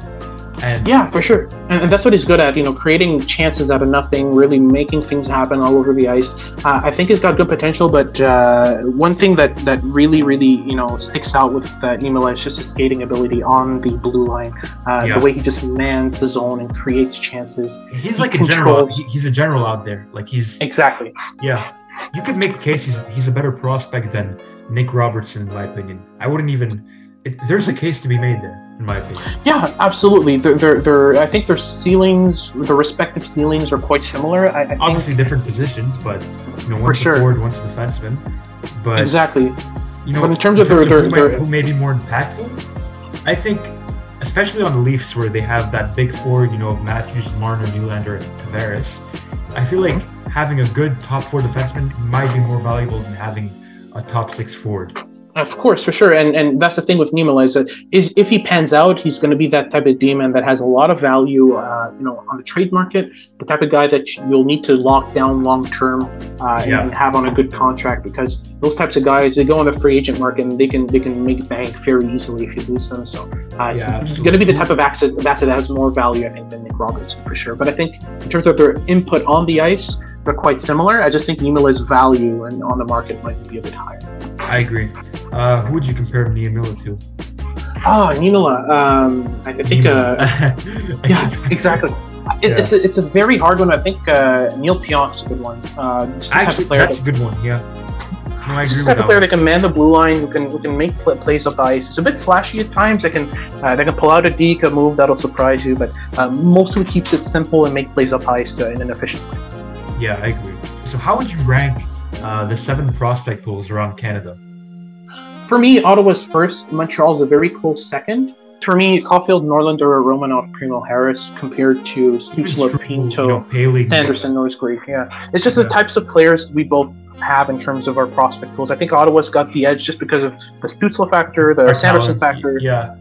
And yeah, for sure, and, and, that's what he's good at. You know, creating chances out of nothing, really making things happen all over the ice. Uh, I think he's got good potential, but uh, one thing that that really, really, you know, sticks out with uh, Niemela is just his skating ability on the blue line. Uh, yeah. The way he just mans the zone and creates chances. He's he like controls. a general. He, he's a general out there. Like he's exactly. Yeah, you could make a case he's, he's a better prospect than Nick Robertson, in my opinion. I wouldn't even. It, there's a case to be made there in my opinion. Yeah, absolutely. They're, they're, they're, I think their ceilings, their respective ceilings are quite similar. I, I Obviously, think, different positions, but you know, one's sure. forward, one's a defenseman. But exactly. You know, but in terms in of their, their, who, their, may, who may be more impactful, I think, especially on the Leafs, where they have that big four, you know, of Matthews, Marner, Nylander, and Tavares. I feel like mm-hmm. having a good top four defenseman might be more valuable than having a top six forward. Of course, for sure, and and that's the thing with Niemela is that is if he pans out, he's going to be that type of demon that has a lot of value, uh, you know, on the trade market. The type of guy that you'll need to lock down long term uh, yeah. and have on a good contract because those types of guys they go on the free agent market and they can they can make bank very easily if you lose them. So uh, yeah, going to be the type of asset, asset that has more value, I think, than Nick Robertson for sure. But I think in terms of their input on the ice, they're quite similar. I just think Niemela's value and on the market might be a bit higher. I agree. Uh, who would you compare Niemela to? Oh, Niemela. Um, I, think. Uh, yeah, exactly. It, yeah. It's a, it's a very hard one. I think uh, Neal Pionk's a good one. Uh, Actually, that's that, a good one. Yeah. No, I agree just type of player that can man the blue line, who can who can make plays up the ice. It's a bit flashy at times. They can uh, they can pull out a deke, a move that'll surprise you, but um, mostly keeps it simple and make plays up ice uh, in an efficient way. Yeah, I agree. So, how would you rank uh, the seven prospect pools around Canada? For me, Ottawa's first, Montreal's a very close second. For me, Caufield, Norlinder, Romanov, Primeau, Harris compared to Stützle, Pinto, know, Anderson, Norris Gray. Yeah, it's just yeah. the types of players we both have in terms of our prospect pools. I think Ottawa's got the edge just because of the Stützle factor, the our Sanderson talent. factor. Yeah.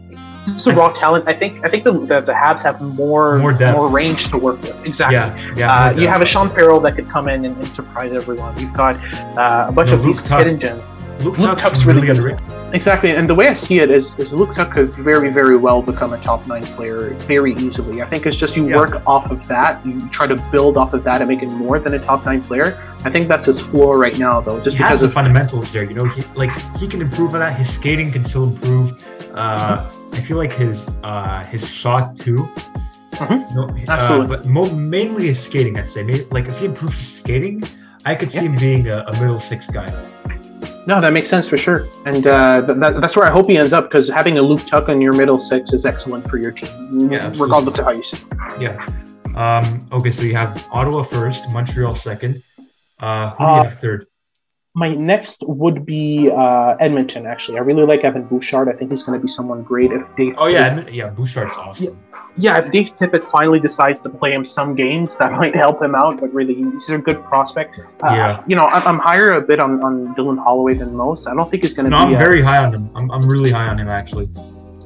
It's a raw talent. I think. I think the, the, the Habs have more more, more, range to work with. Exactly. Yeah, yeah, uh, you have a Sean Farrell that could come in and, and surprise everyone. You've got uh, a bunch no, of these hidden gems. Luke, Luke Tuch's really underrated. Exactly, and the way I see it is, is Luke Tuch could very, very well become a top nine player very easily. I think it's just you yeah. work off of that, you try to build off of that and make it more than a top nine player. I think that's his floor right now, though, just he because of the fundamentals there. You know, he, like he can improve on that. His skating can still improve. Uh, mm-hmm. I feel like his uh, his shot too. Mm-hmm. No, uh, but mo- mainly his skating, I'd say. Maybe, like if he improves his skating, I could see yeah. him being a, a middle six guy. No, that makes sense for sure, and uh, that, that's where I hope he ends up because having a Luke Tuch in your middle six is excellent for your team, yeah, regardless of how you see. It. Yeah. Um, okay, so you have Ottawa first, Montreal second. Uh, who do you uh, have third? My next would be uh, Edmonton. Actually, I really like Evan Bouchard. I think he's going to be someone great if they. Oh yeah, yeah, Bouchard's awesome. Yeah yeah, if Dave Tippett finally decides to play him some games, that might help him out. But really, he's a good prospect. Uh, yeah. You know, I'm, higher a bit on, on Dylan Holloway than most. I don't think he's going to no, be. I'm very high on him. I'm, I'm really high on him, actually.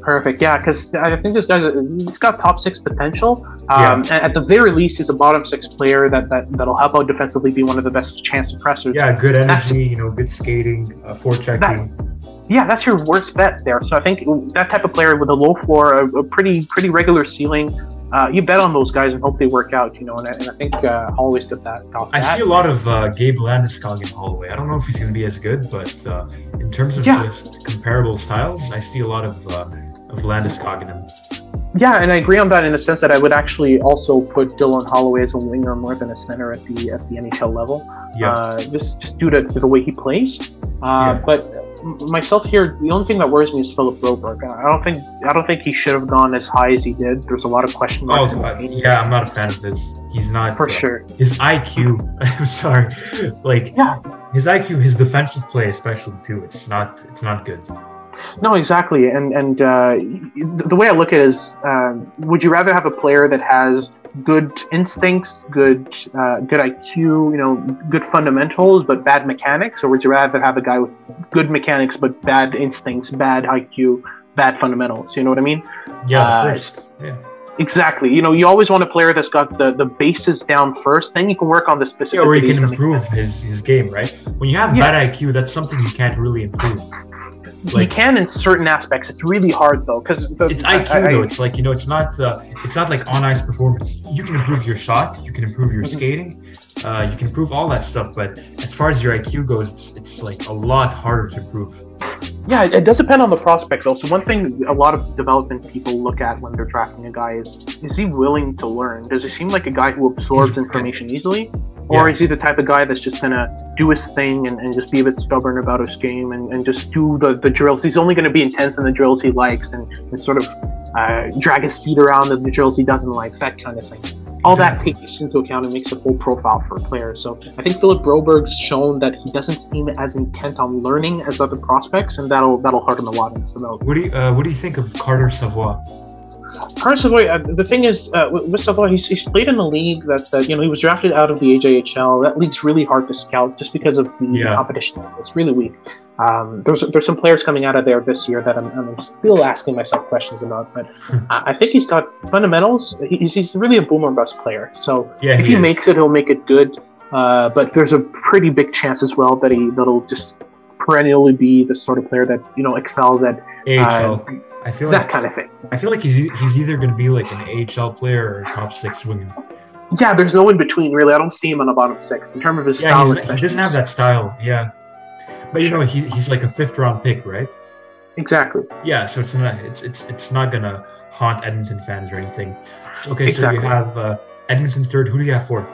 Perfect. Yeah, because I think this guy's he's got top six potential. Um, yeah. At the very least, he's a bottom six player that, that that'll help out defensively, be one of the best chance suppressors. Yeah, good energy. You know, good skating, uh, forechecking. That, yeah, that's your worst bet there. So I think that type of player with a low floor, a, a pretty pretty regular ceiling, uh, you bet on those guys and hope they work out. You know, and I, and I think uh, Holloway's got that. I that. see a lot of uh, Gabe Landeskog in Holloway. I don't know if he's going to be as good, but uh, in terms of yeah. just comparable styles, I see a lot of uh, of Landeskog in. Yeah, and I agree on that in the sense that I would actually also put Dylan Holloway as a winger more than a center at the at the NHL level. Yeah. Uh, just just due to, to, the way he plays. Uh, yeah. But myself here, the only thing that worries me is Philip Broberg. I don't think I don't think he should have gone as high as he did. There's a lot of question marks. Oh, yeah, I'm not a fan of his. He's not for uh, sure. His IQ. I'm sorry, like yeah, his IQ, his defensive play, especially too. It's not. It's not good. No, exactly. And and uh, the way I look at it is, uh, would you rather have a player that has good instincts, good uh, good IQ, you know, good fundamentals, but bad mechanics, or would you rather have a guy with good mechanics but bad instincts, bad IQ, bad fundamentals? You know what I mean? Yeah, uh, first. Yeah. Exactly. You know, you always want a player that's got the, the bases down first, then you can work on the specific. Yeah, or he can improve his, his game, right? When you have yeah. bad IQ, that's something you can't really improve. Like, he can in certain aspects. It's really hard though because it's IQ I, though. it's like you know, it's not uh, it's not like on ice performance. You can improve your shot, you can improve your mm-hmm. skating, uh, you can improve all that stuff. But as far as your IQ goes, it's, it's like a lot harder to improve. Yeah, it does depend on the prospect though. So one thing a lot of development people look at when they're drafting a guy is is he willing to learn? Does he seem like a guy who absorbs information easily? Or yeah. is he the type of guy that's just gonna do his thing and, and just be a bit stubborn about his game and, and just do the, the drills? He's only gonna be intense in the drills he likes and, and sort of uh, drag his feet around in the drills he doesn't like, that kind of thing. All exactly. that takes into account and makes a full profile for a player. So I think Philip Broberg's shown that he doesn't seem as intent on learning as other prospects, and that'll that'll hurt him a lot in this development. What do you uh, What do you think of Carter Savoie? Carter uh, the thing is, uh, with Savoie, he's, he's played in the league that, that, you know, he was drafted out of the AJHL. That league's really hard to scout just because of the yeah. competition. It's really weak. Um, there's there's some players coming out of there this year that I'm, I'm still asking myself questions about, but hmm. I think he's got fundamentals. He's, he's really a boomer bust player. So yeah, if he, he makes it, he'll make it good. Uh, but there's a pretty big chance as well that he that'll just perennially be the sort of player that you know excels at AHL. Uh, I feel that like, kind of thing. I feel like he's he's either going to be like an AHL player or a top six winger. Yeah, there's no in between really. I don't see him on the bottom six in terms of his yeah, style. He doesn't have that style. Yeah, but you know he, he's like a fifth round pick, right? Exactly. Yeah, so it's not it's it's it's not gonna haunt Edmonton fans or anything. Okay, exactly. so you have uh, Edmonton third. Who do you have fourth?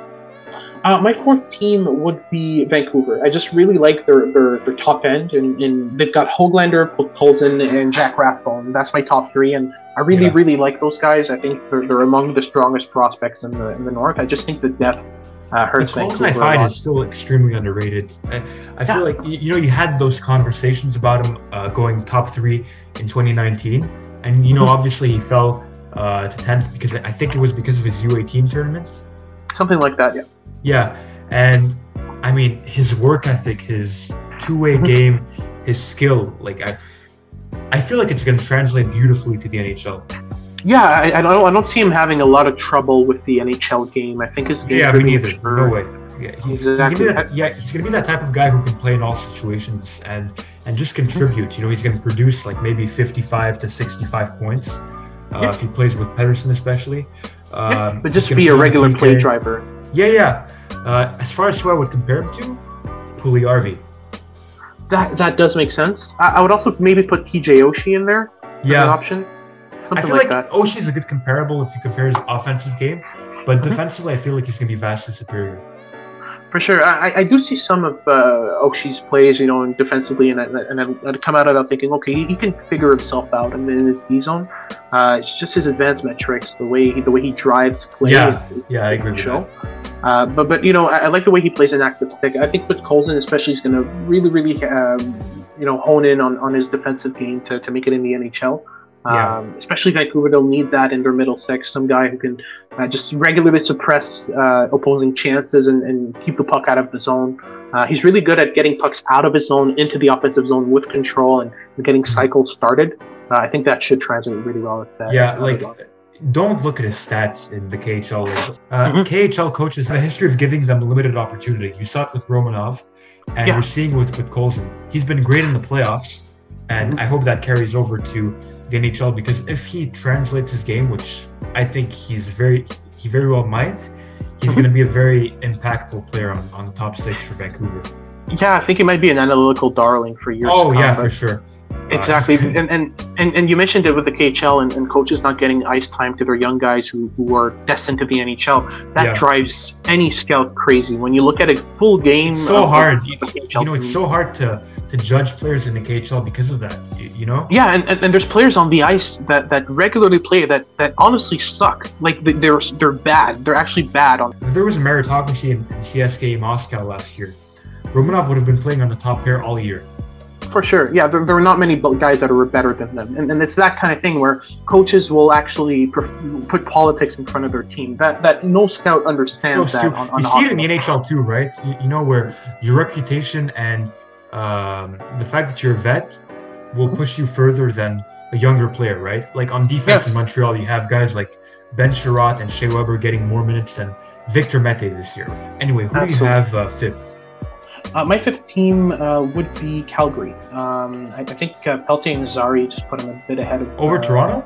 Uh, my fourth team would be Vancouver. I just really like their their, their top end, and, and they've got Hoglander, Podkolzin, and Jack Rathbone. That's my top three, and I really yeah. really like those guys. I think they're, they're among the strongest prospects in the in the north. I just think the depth uh, hurts the Vancouver. I find is still extremely underrated. I, I feel like you know you had those conversations about him uh, going top three in 2019, and you know mm-hmm. obviously he fell uh, to 10th because I think it was because of his U18 tournament. Something like that, yeah. Yeah, and I mean his work ethic, his two-way mm-hmm. game, his skill. Like I, I feel like it's going to translate beautifully to the NHL. Yeah, I, I, don't. I don't see him having a lot of trouble with the NHL game. I think his game. Yeah, me neither. Mature. No way. Yeah, he, exactly. He's that, yeah, he's gonna be that type of guy who can play in all situations and and just contribute. You know, he's gonna produce like maybe 55 to 65 points uh, yeah. if he plays with Pedersen, especially. Um, yeah, but just be a regular play driver. Yeah, yeah. Uh, as far as who I would compare him to, Puljujarvi. That that does make sense. I, I would also maybe put TJ Oshie in there. Yeah. An option. Something I feel like, like Oshie's a good comparable if you compare his offensive game, but mm-hmm. defensively, I feel like he's going to be vastly superior for sure. I, I do see some of uh, Oshie's plays, you know, and defensively, and, and, and I'd come out of that thinking, okay, he, he can figure himself out in, in his D zone. Uh, it's just his advanced metrics, the way he, the way he drives play. Yeah, yeah, I agree. Show. Uh, but but you know, I, I, like the way he plays an active stick. I think with Colson especially is going to really really um, you know hone in on, on his defensive game to, to make it in the NHL. Yeah. Um, especially Vancouver, they'll need that in their middle six. Some guy who can uh, just regularly suppress uh, opposing chances and, and, keep the puck out of the zone. Uh, he's really good at getting pucks out of his zone into the offensive zone with control and, getting mm-hmm. cycles started. Uh, I think that should translate really well with that. Yeah, like don't look at his stats in the KHL. Uh, mm-hmm. KHL coaches have a history of giving them limited opportunity. You saw it with Romanov, and yeah. we're seeing with with Colson. He's been great in the playoffs, and mm-hmm. I hope that carries over to the NHL because if he translates his game, which I think he's very he very well might, he's going to be a very impactful player on, on the top six for Vancouver. Yeah, I think he might be an analytical darling for years. Oh yeah, for sure. Exactly, uh, and, and, and and you mentioned it with the KHL and, and coaches not getting ice time to their young guys who, who are destined to the NHL. That yeah. drives any scout crazy. When you look at a full game, it's so hard. You, you know, it's so hard to to judge players in the KHL because of that. You, know? Yeah, and, and, and, there's players on the ice that, that regularly play that, that honestly suck. Like they're they're bad. They're actually bad on. If there was a meritocracy in, in CSKA Moscow last year, Romanov would have been playing on the top pair all year. For sure, yeah. There, there are not many guys that are better than them, and, and it's that kind of thing where coaches will actually pref- put politics in front of their team. That that no scout understands that. On, on you see it in the NHL too, right? You, you know where your reputation and um, the fact that you're a vet will push you further than a younger player, right? Like on defense yeah. in Montreal, you have guys like Ben Chiarot and Shea Weber getting more minutes than Victor Mete this year. Anyway, who Absolutely. do you have uh, fifth? Uh, my fifth team uh, would be Calgary. Um, I, I, think uh, Pelletier and Zary just put him a bit ahead of over Toronto.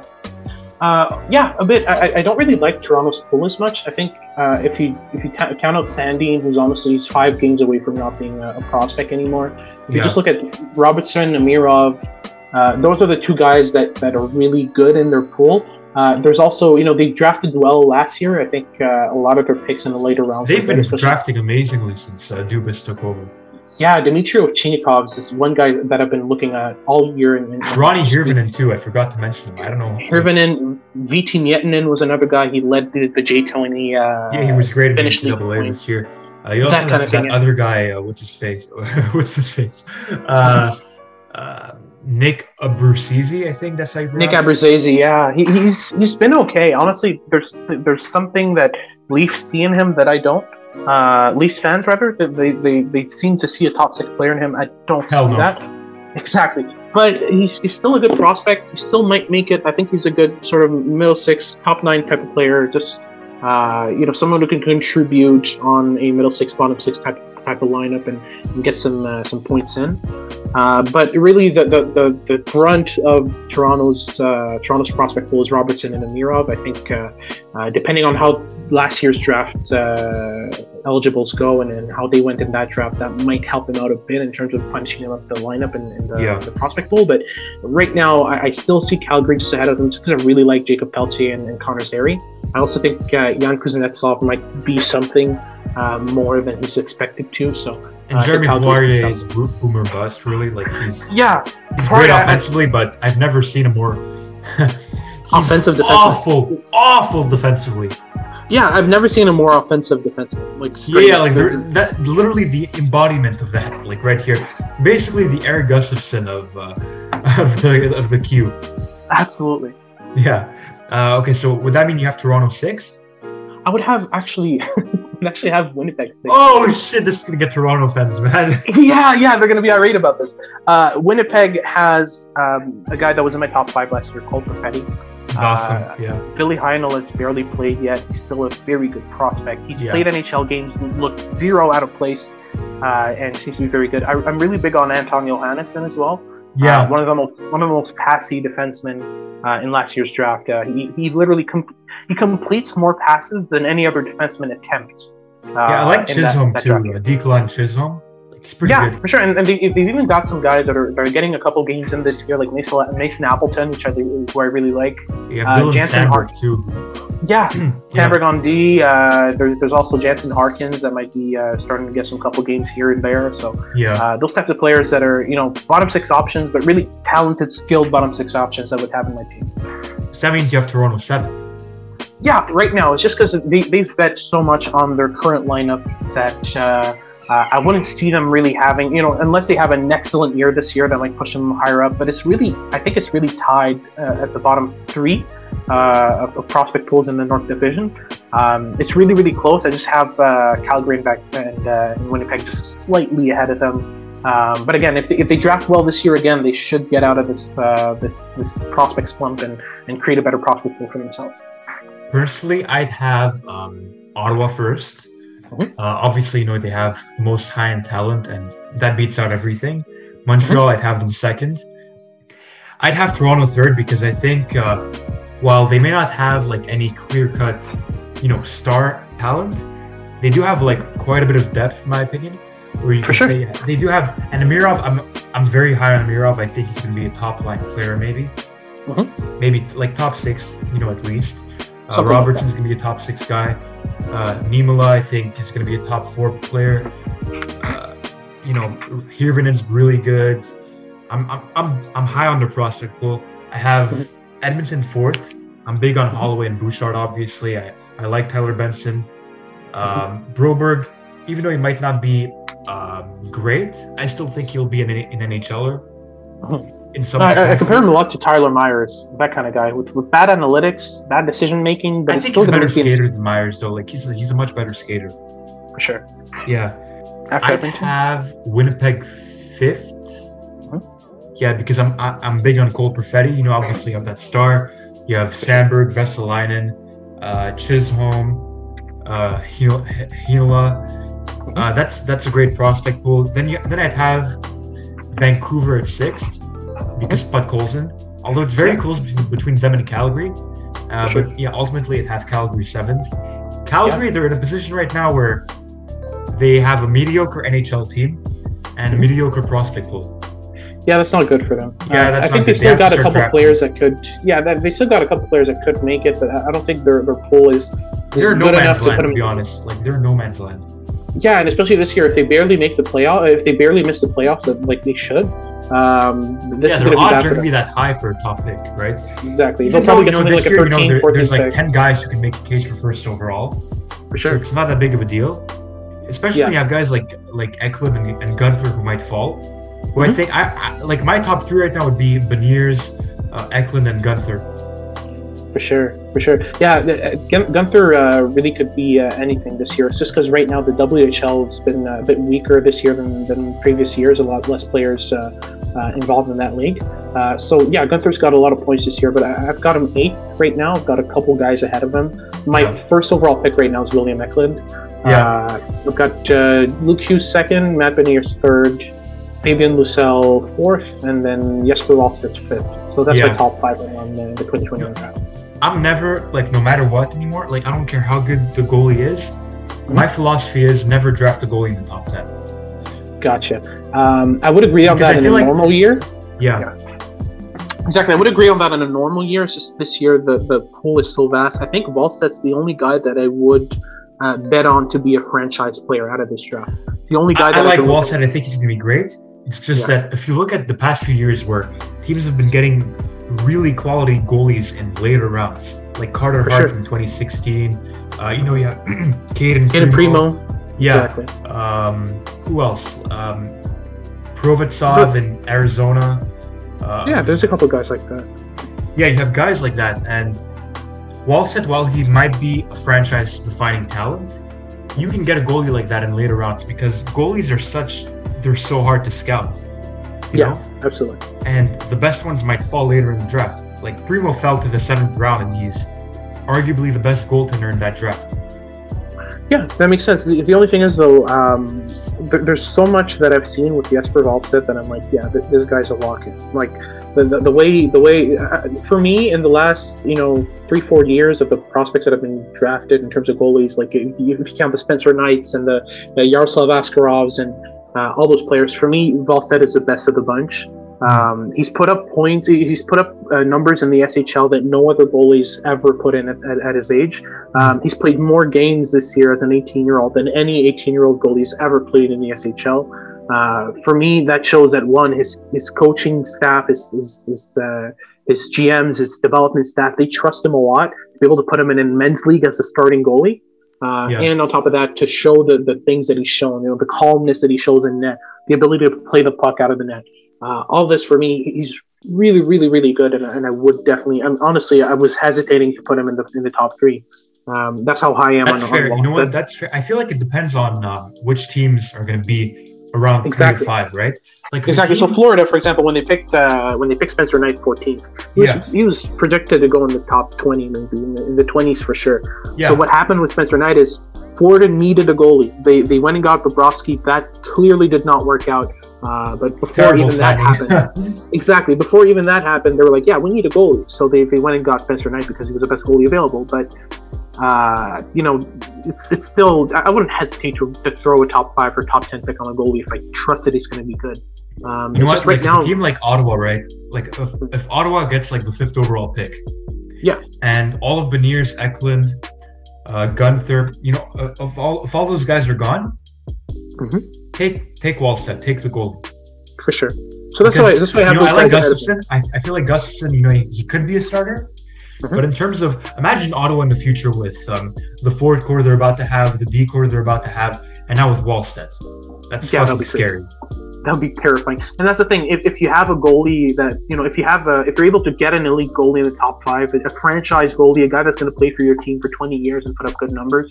Uh, yeah, a bit. I, I don't really like Toronto's pool as much. I think uh, if you if you count out Sandin, who's honestly five games away from not being a, a prospect anymore. If yeah. you just look at Robertson, Amirov, uh, those are the two guys that, that are really good in their pool. Uh, there's also, you know, they drafted well last year. I think uh, a lot of their picks in the later rounds. They've been drafting amazingly since uh, Dubas took over. Yeah, Dmitry Ovchinnikov is one guy that I've been looking at all year. In, in Roni Hirvonen too. I forgot to mention him. I don't know. Hirvonen, Veeti Miettinen was another guy. He led the, the J20. Uh, yeah, he was great in the NCAA this year. Uh, you also that have that other guy. Uh, what's his face? what's his face? Uh, uh, Nick Abruzzese, I think that's how you Nick Abruzzese, yeah, he, he's he's been okay. Honestly, there's there's something that Leafs see in him that I don't. Uh, Leafs fans, rather, they, they they seem to see a top six player in him. I don't Hell see no. that exactly. But he's, he's still a good prospect. He still might make it. I think he's a good sort of middle six, top nine type of player. Just uh, you know, someone who can contribute on a middle six, bottom six type type of lineup and, and get some uh, some points in. Uh, but really, the, the, the, the, brunt of Toronto's uh, Toronto's prospect pool is Robertson and Amirov. I think, uh, uh depending on how last year's draft uh, eligibles go and, and how they went in that draft, that might help him out a bit in terms of punching him up the lineup and, and the, yeah. the, prospect pool. But right now, I, I, still see Calgary just ahead of them because I really like Jakob Pelletier and, and Connor Zary. I also think uh, Yan Kuznetsov might be something uh, more than he's expected to. So and uh, Jeremy Poirier is boomer bust, really. Like he's yeah, he's great offensively, but I've never seen him more offensive. Defensively. Awful, awful defensively. Yeah, I've never seen a more offensive defensive. Like yeah, like that literally the embodiment of that, like right here. Basically, the Erik Gustafsson of uh, of the of the Q. Absolutely. Yeah. Uh, okay, so would that mean you have Toronto six? I would have actually would actually have Winnipeg six. Oh shit! This is gonna get Toronto fans mad. yeah, yeah, they're gonna be irate about this. Uh, Winnipeg has um, a guy that was in my top five last year called Perfetti. Awesome. Uh, yeah. Ville Heinola has barely played yet. He's still a very good prospect. He's yeah. played NHL games, looked zero out of place, uh, and seems to be very good. I, am really big on Anton Johannesson as well. Yeah, uh, one of the most one of the most passy defensemen uh, in last year's draft. Uh, he, he literally com- he completes more passes than any other defenseman attempts. Uh, yeah, I like Chisholm that, that too. Uh, Declan Chisholm. yeah, good. for sure. And, and they, have even got some guys that are, that are getting a couple games in this year, like Mason, Mason Appleton, which I think who I really like. Yeah, uh, Dylan Jansen Samberg too. Yeah, Samberg on D. Uh, there's, there's also Jansen Harkins that might be uh, starting to get some couple games here and there. So yeah, uh, those types of players that are you know bottom six options, but really talented, skilled bottom six options that would have in my team. So that means you have Toronto seven. Yeah, right now it's just because they, they've bet so much on their current lineup that uh, uh, I wouldn't see them really having, you know, unless they have an excellent year this year that might push them higher up. But it's really, I think it's really tied uh, at the bottom three uh, of, of, prospect pools in the North Division. Um, it's really, really close. I just have uh, Calgary and, back, and, uh, Winnipeg just slightly ahead of them. Um, but again, if they, if they draft well this year again, they should get out of this uh, this, this prospect slump and, and create a better prospect pool for themselves. Personally, I'd have um, Ottawa first. Uh, obviously, you know they have the most high end talent, and that beats out everything. Montreal. I'd have them second. I'd have Toronto third because I think uh, while they may not have like any clear cut, you know, star talent, they do have like quite a bit of depth, in my opinion. Where you For can sure. say they do have, and Amirov, I'm I'm very high on Amirov. I think he's going to be a top line player, maybe, mm-hmm. maybe like top six, you know, at least. Uh, Robertson's like going to be a top six guy. Uh, Niemela, I think, is going to be a top four player. Uh, you know, Hirvonen's really good. I'm, I'm, I'm, I'm high on the prospect pool. I have Edmonton fourth. I'm big on Holloway and Bouchard, obviously. I, I like Tyler Benson. Um, Broberg, even though he might not be um, great, I still think he'll be an, an NHLer. In some. I, I, compare him a lot to Tyler Myers, that kind of guy with, with bad analytics, bad decision making. But I think he's a better skater than Myers, though. Like he's a, he's a much better skater. For sure. Yeah. After I'd have Winnipeg 5th mm-hmm. Yeah, because I'm I, am i am big on Cole Perfetti. You know, obviously you have that star. You have Samberg, Vesalainen, uh, Chisholm, uh, Heinola. Uh, that's that's a great prospect pool. Then you, then I'd have Vancouver at sixth because Podkolzin. Although it's very yeah. close between, between, them and Calgary, uh, sure. but yeah, ultimately I'd have Calgary seventh. Calgary, yeah. they're in a position right now where they have a mediocre NHL team and a mm-hmm. mediocre prospect pool. Yeah, that's not good for them. Yeah, uh, I think they still got a couple drafting. players that could. Yeah, they still got a couple players that could make it, but I don't think their their pool is. is they're no man's land, to, to be honest. Like they're no man's land. Yeah, and especially this year, if they barely make the playoff, if they barely miss the playoffs, like they should, um, this yeah, their odds are going to be that high for a top pick, right? Exactly. They'll probably get something like year, 13, you know, there, There's like pick. 10 guys who can make a case for first overall. For sure. So it's not that big of a deal. Especially yeah. when you have guys like like Eklund and, and Guenther who might fall. Who mm-hmm. I think, I, I, like my top three right now would be Beniers, uh, Eklund, and Guenther. For sure, for sure. Yeah, uh, Guenther uh, really could be uh, anything this year. It's just because right now the WHL has been a bit weaker this year than, than previous years. A lot less players uh, uh, involved in that league. so yeah, Guenther's got a lot of points this year, but I, have got him eight right now. I've got a couple guys ahead of him. My yeah. first overall pick right now is William Eklund. Yeah. I've got Luke Hughes second, Matt Beniers third, Fabian Lysell fourth, and then Jesper Wallstedt fifth. So that's yeah. my top five on the, the 2021 draft. I'm never like no matter what anymore. Like I don't care how good the goalie is. Mm-hmm. My philosophy is never draft a goalie in the top ten. Gotcha. Um, I would agree on because that in a like, normal year. Yeah. yeah. Exactly. I would agree on that in a normal year. It's just this year the, the pool is so vast. I think Wallstedt's the only guy that I would uh, bet on to be a franchise player out of this draft. The only guy I, that I like Wallstedt. I think he's going to be great. It's just yeah. that if you look at the past few years where teams have been getting really quality goalies in later rounds, like Carter For Hart sure. in 2016. Uh, you know, yeah, Cayden Cayden Primeau. Yeah. Exactly. Um, who else? Um, in Arizona. Um, yeah, there's a couple guys like that. Yeah, you have guys like that, and Wallstedt, while he might be a franchise-defining talent, you can get a goalie like that in later rounds because goalies are such they're so hard to scout yeah, know? absolutely. And the best ones might fall later in the draft. Like Primeau fell to the seventh round, and he's arguably the best goaltender in that draft. Yeah, that makes sense. The, the only thing is though, um, th- there's so much that I've seen with Jesper Wallstedt that I'm like, yeah, th- this guy's a lock-in. Like the, the, the way the way uh, for me in the last you know three four years of the prospects that have been drafted in terms of goalies, like if you, if you count the Spencer Knights and the, the Yaroslav Askarovs and uh, all those players. For me, Wallstedt is the best of the bunch. Um, he's put up points. He's put up uh, numbers in the SHL that no other goalies ever put in at, at, at his age. Um, he's played more games this year as an 18-year-old than any 18-year-old goalie's ever played in the SHL. Uh, for me, that shows that one, his his coaching staff, his his his, uh, his GMs, his development staff, they trust him a lot to be able to put him in an men's league as a starting goalie. Uh, yeah. And on top of that, to show the, the things that he's shown, you know, the calmness that he shows in net, the ability to play the puck out of the net. Uh, all this for me, he's really, really, really good, and, and I would definitely. I'm, honestly, I was hesitating to put him in the in the top three. Um, that's how high I am. That's on, fair. On you know what? That's fair. I feel like it depends on uh, which teams are going to be around exactly. five, right? Like exactly. Team... So Florida, for example, when they picked uh, when they picked Spencer Knight 14th, he was, yeah. he was projected to go in the top 20, maybe in the, in the 20s for sure. Yeah. So what happened with Spencer Knight is Florida needed a goalie. They they went and got Bobrovsky. That clearly did not work out. Uh, but before Terrible even signing. that happened, exactly before even that happened, they were like, "Yeah, we need a goalie." So they, they went and got Spencer Knight because he was the best goalie available. But uh, you know, it's it's still I wouldn't hesitate to, to throw a top five or top ten pick on a goalie if I trust that he's going to be good. Um, you know what? Right like now, a team like Ottawa, right? Like if, if Ottawa gets like the fifth overall pick, yeah, and all of Beniers, Eklund, uh, Guenther, you know, uh, if all if all those guys are gone, mm-hmm. take take Wallstedt, take the goal for sure. So that's because, why that's why I have you know, I like Gustavsson. I, I feel like Gustavsson, you know, he, he could be a starter. Mm-hmm. But in terms of imagine Ottawa in the future with um, the forward core they're about to have, the D core they're about to have, and now with Wallstedt. That's yeah, fucking scary. That would be terrifying. And that's the thing. If, if you have a goalie that you know, if you have a, if you're able to get an elite goalie in the top five, a franchise goalie, a guy that's going to play for your team for 20 years and put up good numbers,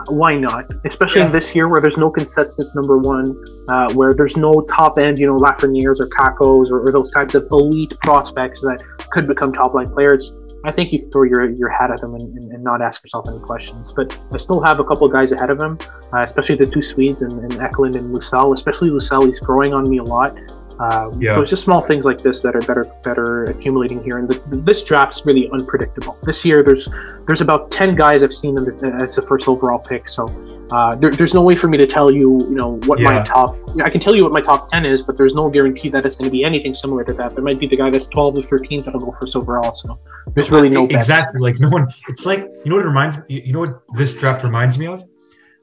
uh, why not? Especially yeah. in this year where there's no consensus number one, uh, where there's no top end, you know, Lafrenières or Kakkos or, or, those types of elite prospects that could become top line players I think you throw your, your hat at him and, and, and, not ask yourself any questions. But I still have a couple of guys ahead of him, uh, especially the two Swedes and, and Eklund and Lysell. Especially Lysell, he's growing on me a lot. Um, yeah. So it's just small things like this that are better better accumulating here. And the, this draft's really unpredictable. This year, there's there's about ten guys I've seen the, as the first overall pick. So uh, there, there's no way for me to tell you, you know, what yeah. my top. I can tell you what my top ten is, but there's no guarantee that it's going to be anything similar to that. There might be the guy that's 12 or 13 that'll go first overall. So there's really no exactly like no one. It's like you know what it reminds you know what this draft reminds me of.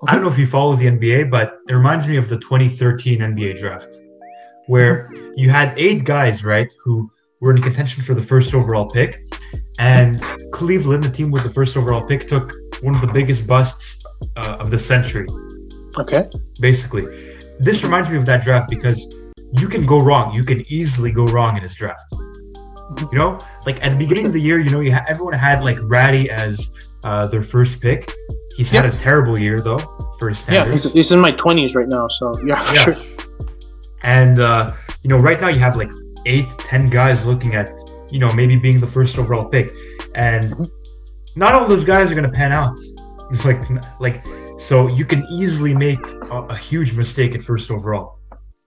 I don't know if you follow the NBA, but it reminds me of the 2013 NBA draft where you had eight guys, right, who were in contention for the first overall pick. And Cleveland, the team with the first overall pick, took one of the biggest busts uh, of the century. Okay. Basically, this reminds me of that draft because you can go wrong. You can easily go wrong in this draft. You know, like at the beginning of the year, you know, you ha- everyone had like Räty as uh, their first pick. He's had a terrible year though for his standards. Yeah, he's, he's in my twenties right now, so yeah, yeah. Sure. And uh, you know, right now you have like eight, ten guys looking at you know maybe being the first overall pick, and not all those guys are going to pan out. like, like so you can easily make a, a huge mistake at first overall.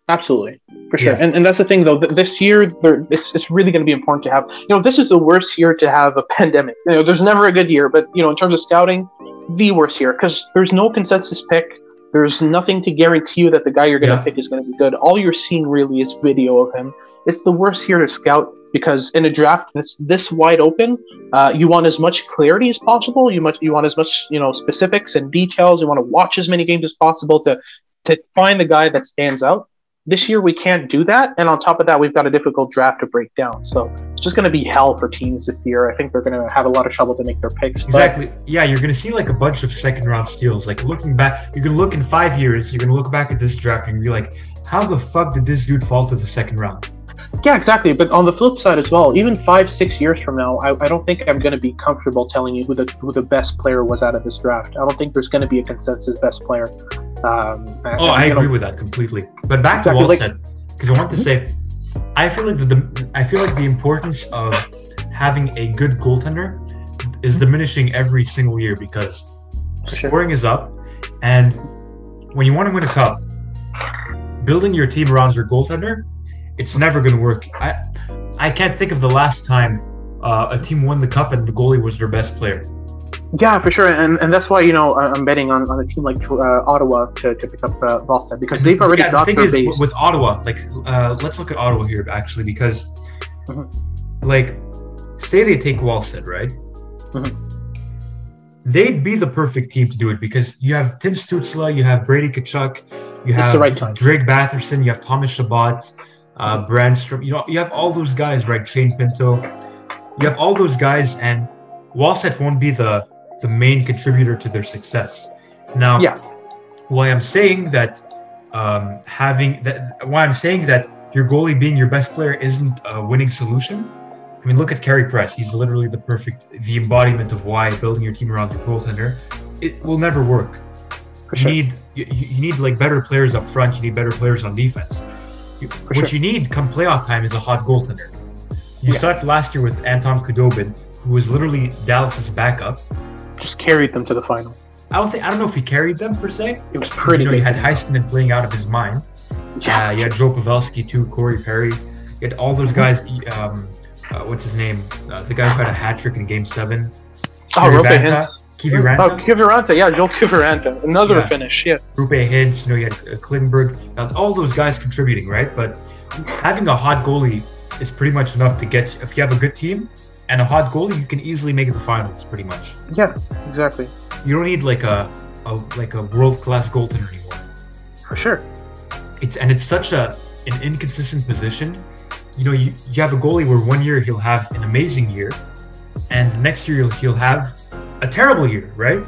Absolutely, for sure. Yeah. And, and that's the thing, though. This year, it's, it's really going to be important to have. You know, this is the worst year to have a pandemic. You know, there's never a good year, but you know, in terms of scouting, the worst year because there's no consensus pick. There's nothing to guarantee you that the guy you're going to yeah. pick is going to be good. All you're seeing really is video of him. It's the worst here to scout because in a draft that's this wide open, uh, you want as much clarity as possible. You much you want as much you know specifics and details. You want to watch as many games as possible to to find the guy that stands out. This year we can't do that, and on top of that, we've got a difficult draft to break down. So it's just going to be hell for teams this year. I think they're going to have a lot of trouble to make their picks. Exactly. But... yeah, you're going to see like a bunch of second round steals. Like looking back, going to look in five years. You're going to look back at this draft and be like, how the fuck did this dude fall to the second round? Yeah, exactly. But on the flip side as well, even five, six years from now, I, I don't think I'm going to be comfortable telling you who the who the best player was out of this draft. I don't think there's going to be a consensus best player. Um, oh, I, I agree with that completely. But back exactly, to what like, because I want to say, I feel like the, I feel like the importance of having a good goaltender is mm-hmm. diminishing every single year because sure. scoring is up, and when you want to win a cup, building your team around your goaltender, it's never going to work. I I can't think of the last time uh, a team won the cup and the goalie was their best player. Yeah, for sure, and and that's why you know I'm betting on, on a team like uh, Ottawa to, to pick up uh, Wallstedt because they've already yeah, got the thing is, base. With Ottawa, like uh, let's look at Ottawa here actually because, mm-hmm. like, say they take Wallstedt, right? Mm-hmm. They'd be the perfect team to do it because you have Tim Stützle, you have Brady Tkachuk, you have right Drake Batherson, you have Thomas Chabot, uh, Brännström. You know, you have all those guys, right? Shane Pinto. You have all those guys, and Wallstedt won't be the the main contributor to their success. Now, yeah. why I'm saying that um, having that, why I'm saying that your goalie being your best player isn't a winning solution. I mean, look at Carey Price. He's literally the perfect, the embodiment of why building your team around your goaltender. It will never work. For you need you, you, need like better players up front. You need better players on defense. You, what sure. you need come playoff time is a hot goaltender. You yeah. saw it last year with Anton Khudobin, who was literally Dallas's backup just carried them to the final. I don't think I don't know if he carried them per se. It was pretty. You know, you had Heiskanen playing out of his mind. Yeah. Uh, you had Joe Pavelski too, Corey Perry. You had all those guys. Um, uh, what's his name? Uh, the guy who had a hat trick in Game Seven. Oh, Roope Hintz. Kiviranta. Oh, Kiviranta, yeah, Joel Kiviranta, another yeah. finish, yeah. Roope Hintz, you know, you had uh, Klingberg, all those guys contributing, right? But having a hot goalie is pretty much enough to get. If you have a good team, and a hot goalie, you can easily make the finals, pretty much. Yeah, exactly. You don't need like a, a like a world class goaltender anymore. For sure. It's and it's such a an inconsistent position. You know, you, you have a goalie where one year he'll have an amazing year, and the next year he'll, he'll have a terrible year, right?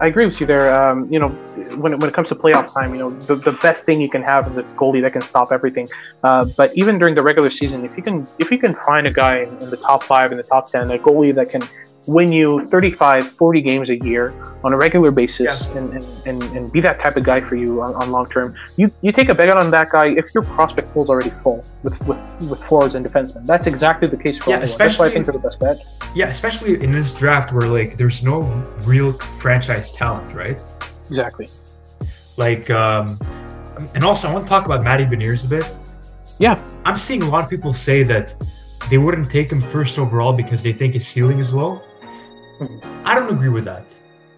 I agree with you there. Um, you know, when it, when it comes to playoff time, you know, the, the best thing you can have is a goalie that can stop everything. Uh, but even during the regular season, if you can if you can find a guy in, in, the top five, in the top ten, a goalie that can win you 35, 40 games a year on a regular basis yeah. and, and, and, and, be that type of guy for you on, on long term, you, you take a bet on that guy if your prospect pool is already full with, with, with forwards and defensemen. That's exactly the case for yeah, especially, I think they're the best bet. Yeah, especially in this draft where like there's no real franchise talent, right? Exactly. Like, um, and also I want to talk about Matty Beniers a bit. Yeah. I'm seeing a lot of people say that they wouldn't take him first overall because they think his ceiling is low. I don't agree with that.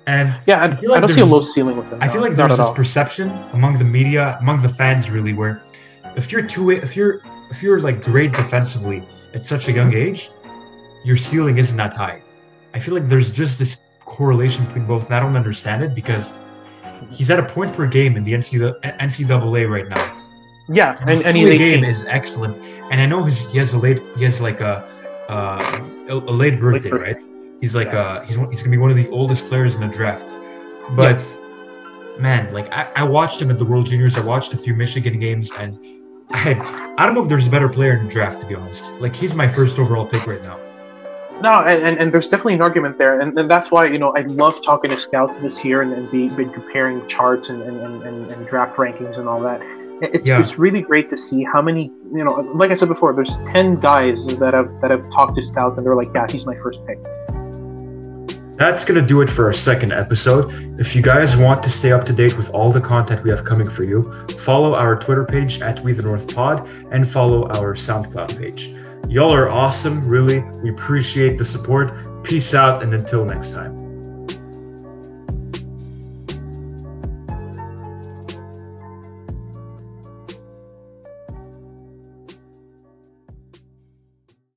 And yeah, I, I, like I don't see a low ceiling with him. I feel like there's this perception among the media, among the fans, really, where if you're too, if you're, if you're like great defensively at such a young age, your ceiling isn't that high. I feel like there's just this correlation between both, and I don't understand it because he's at a point per game in the NCAA right now. Yeah, and, and, and he's game is excellent, and I know his, he has a late, he has like a, uh, a, a late birthday, late birthday. right? He's like uh he's he's gonna be one of the oldest players in the draft. But yeah. man, like I, I watched him at the World Juniors. I watched a few Michigan games, and I I don't know if there's a better player in the draft to be honest. Like he's my first overall pick right now. No, and, and, and there's definitely an argument there, and, and that's why you know I love talking to scouts this year and, and be, be comparing charts and, and, and, and draft rankings and all that. It's, yeah. it's really great to see how many you know. Like I said before, there's ten guys that have that have talked to scouts and they're like, yeah, he's my first pick. That's going to do it for our second episode. If you guys want to stay up to date with all the content we have coming for you, follow our Twitter page at We the North Pod and follow our SoundCloud page. Y'all are awesome, really. We appreciate the support. Peace out, and until next time.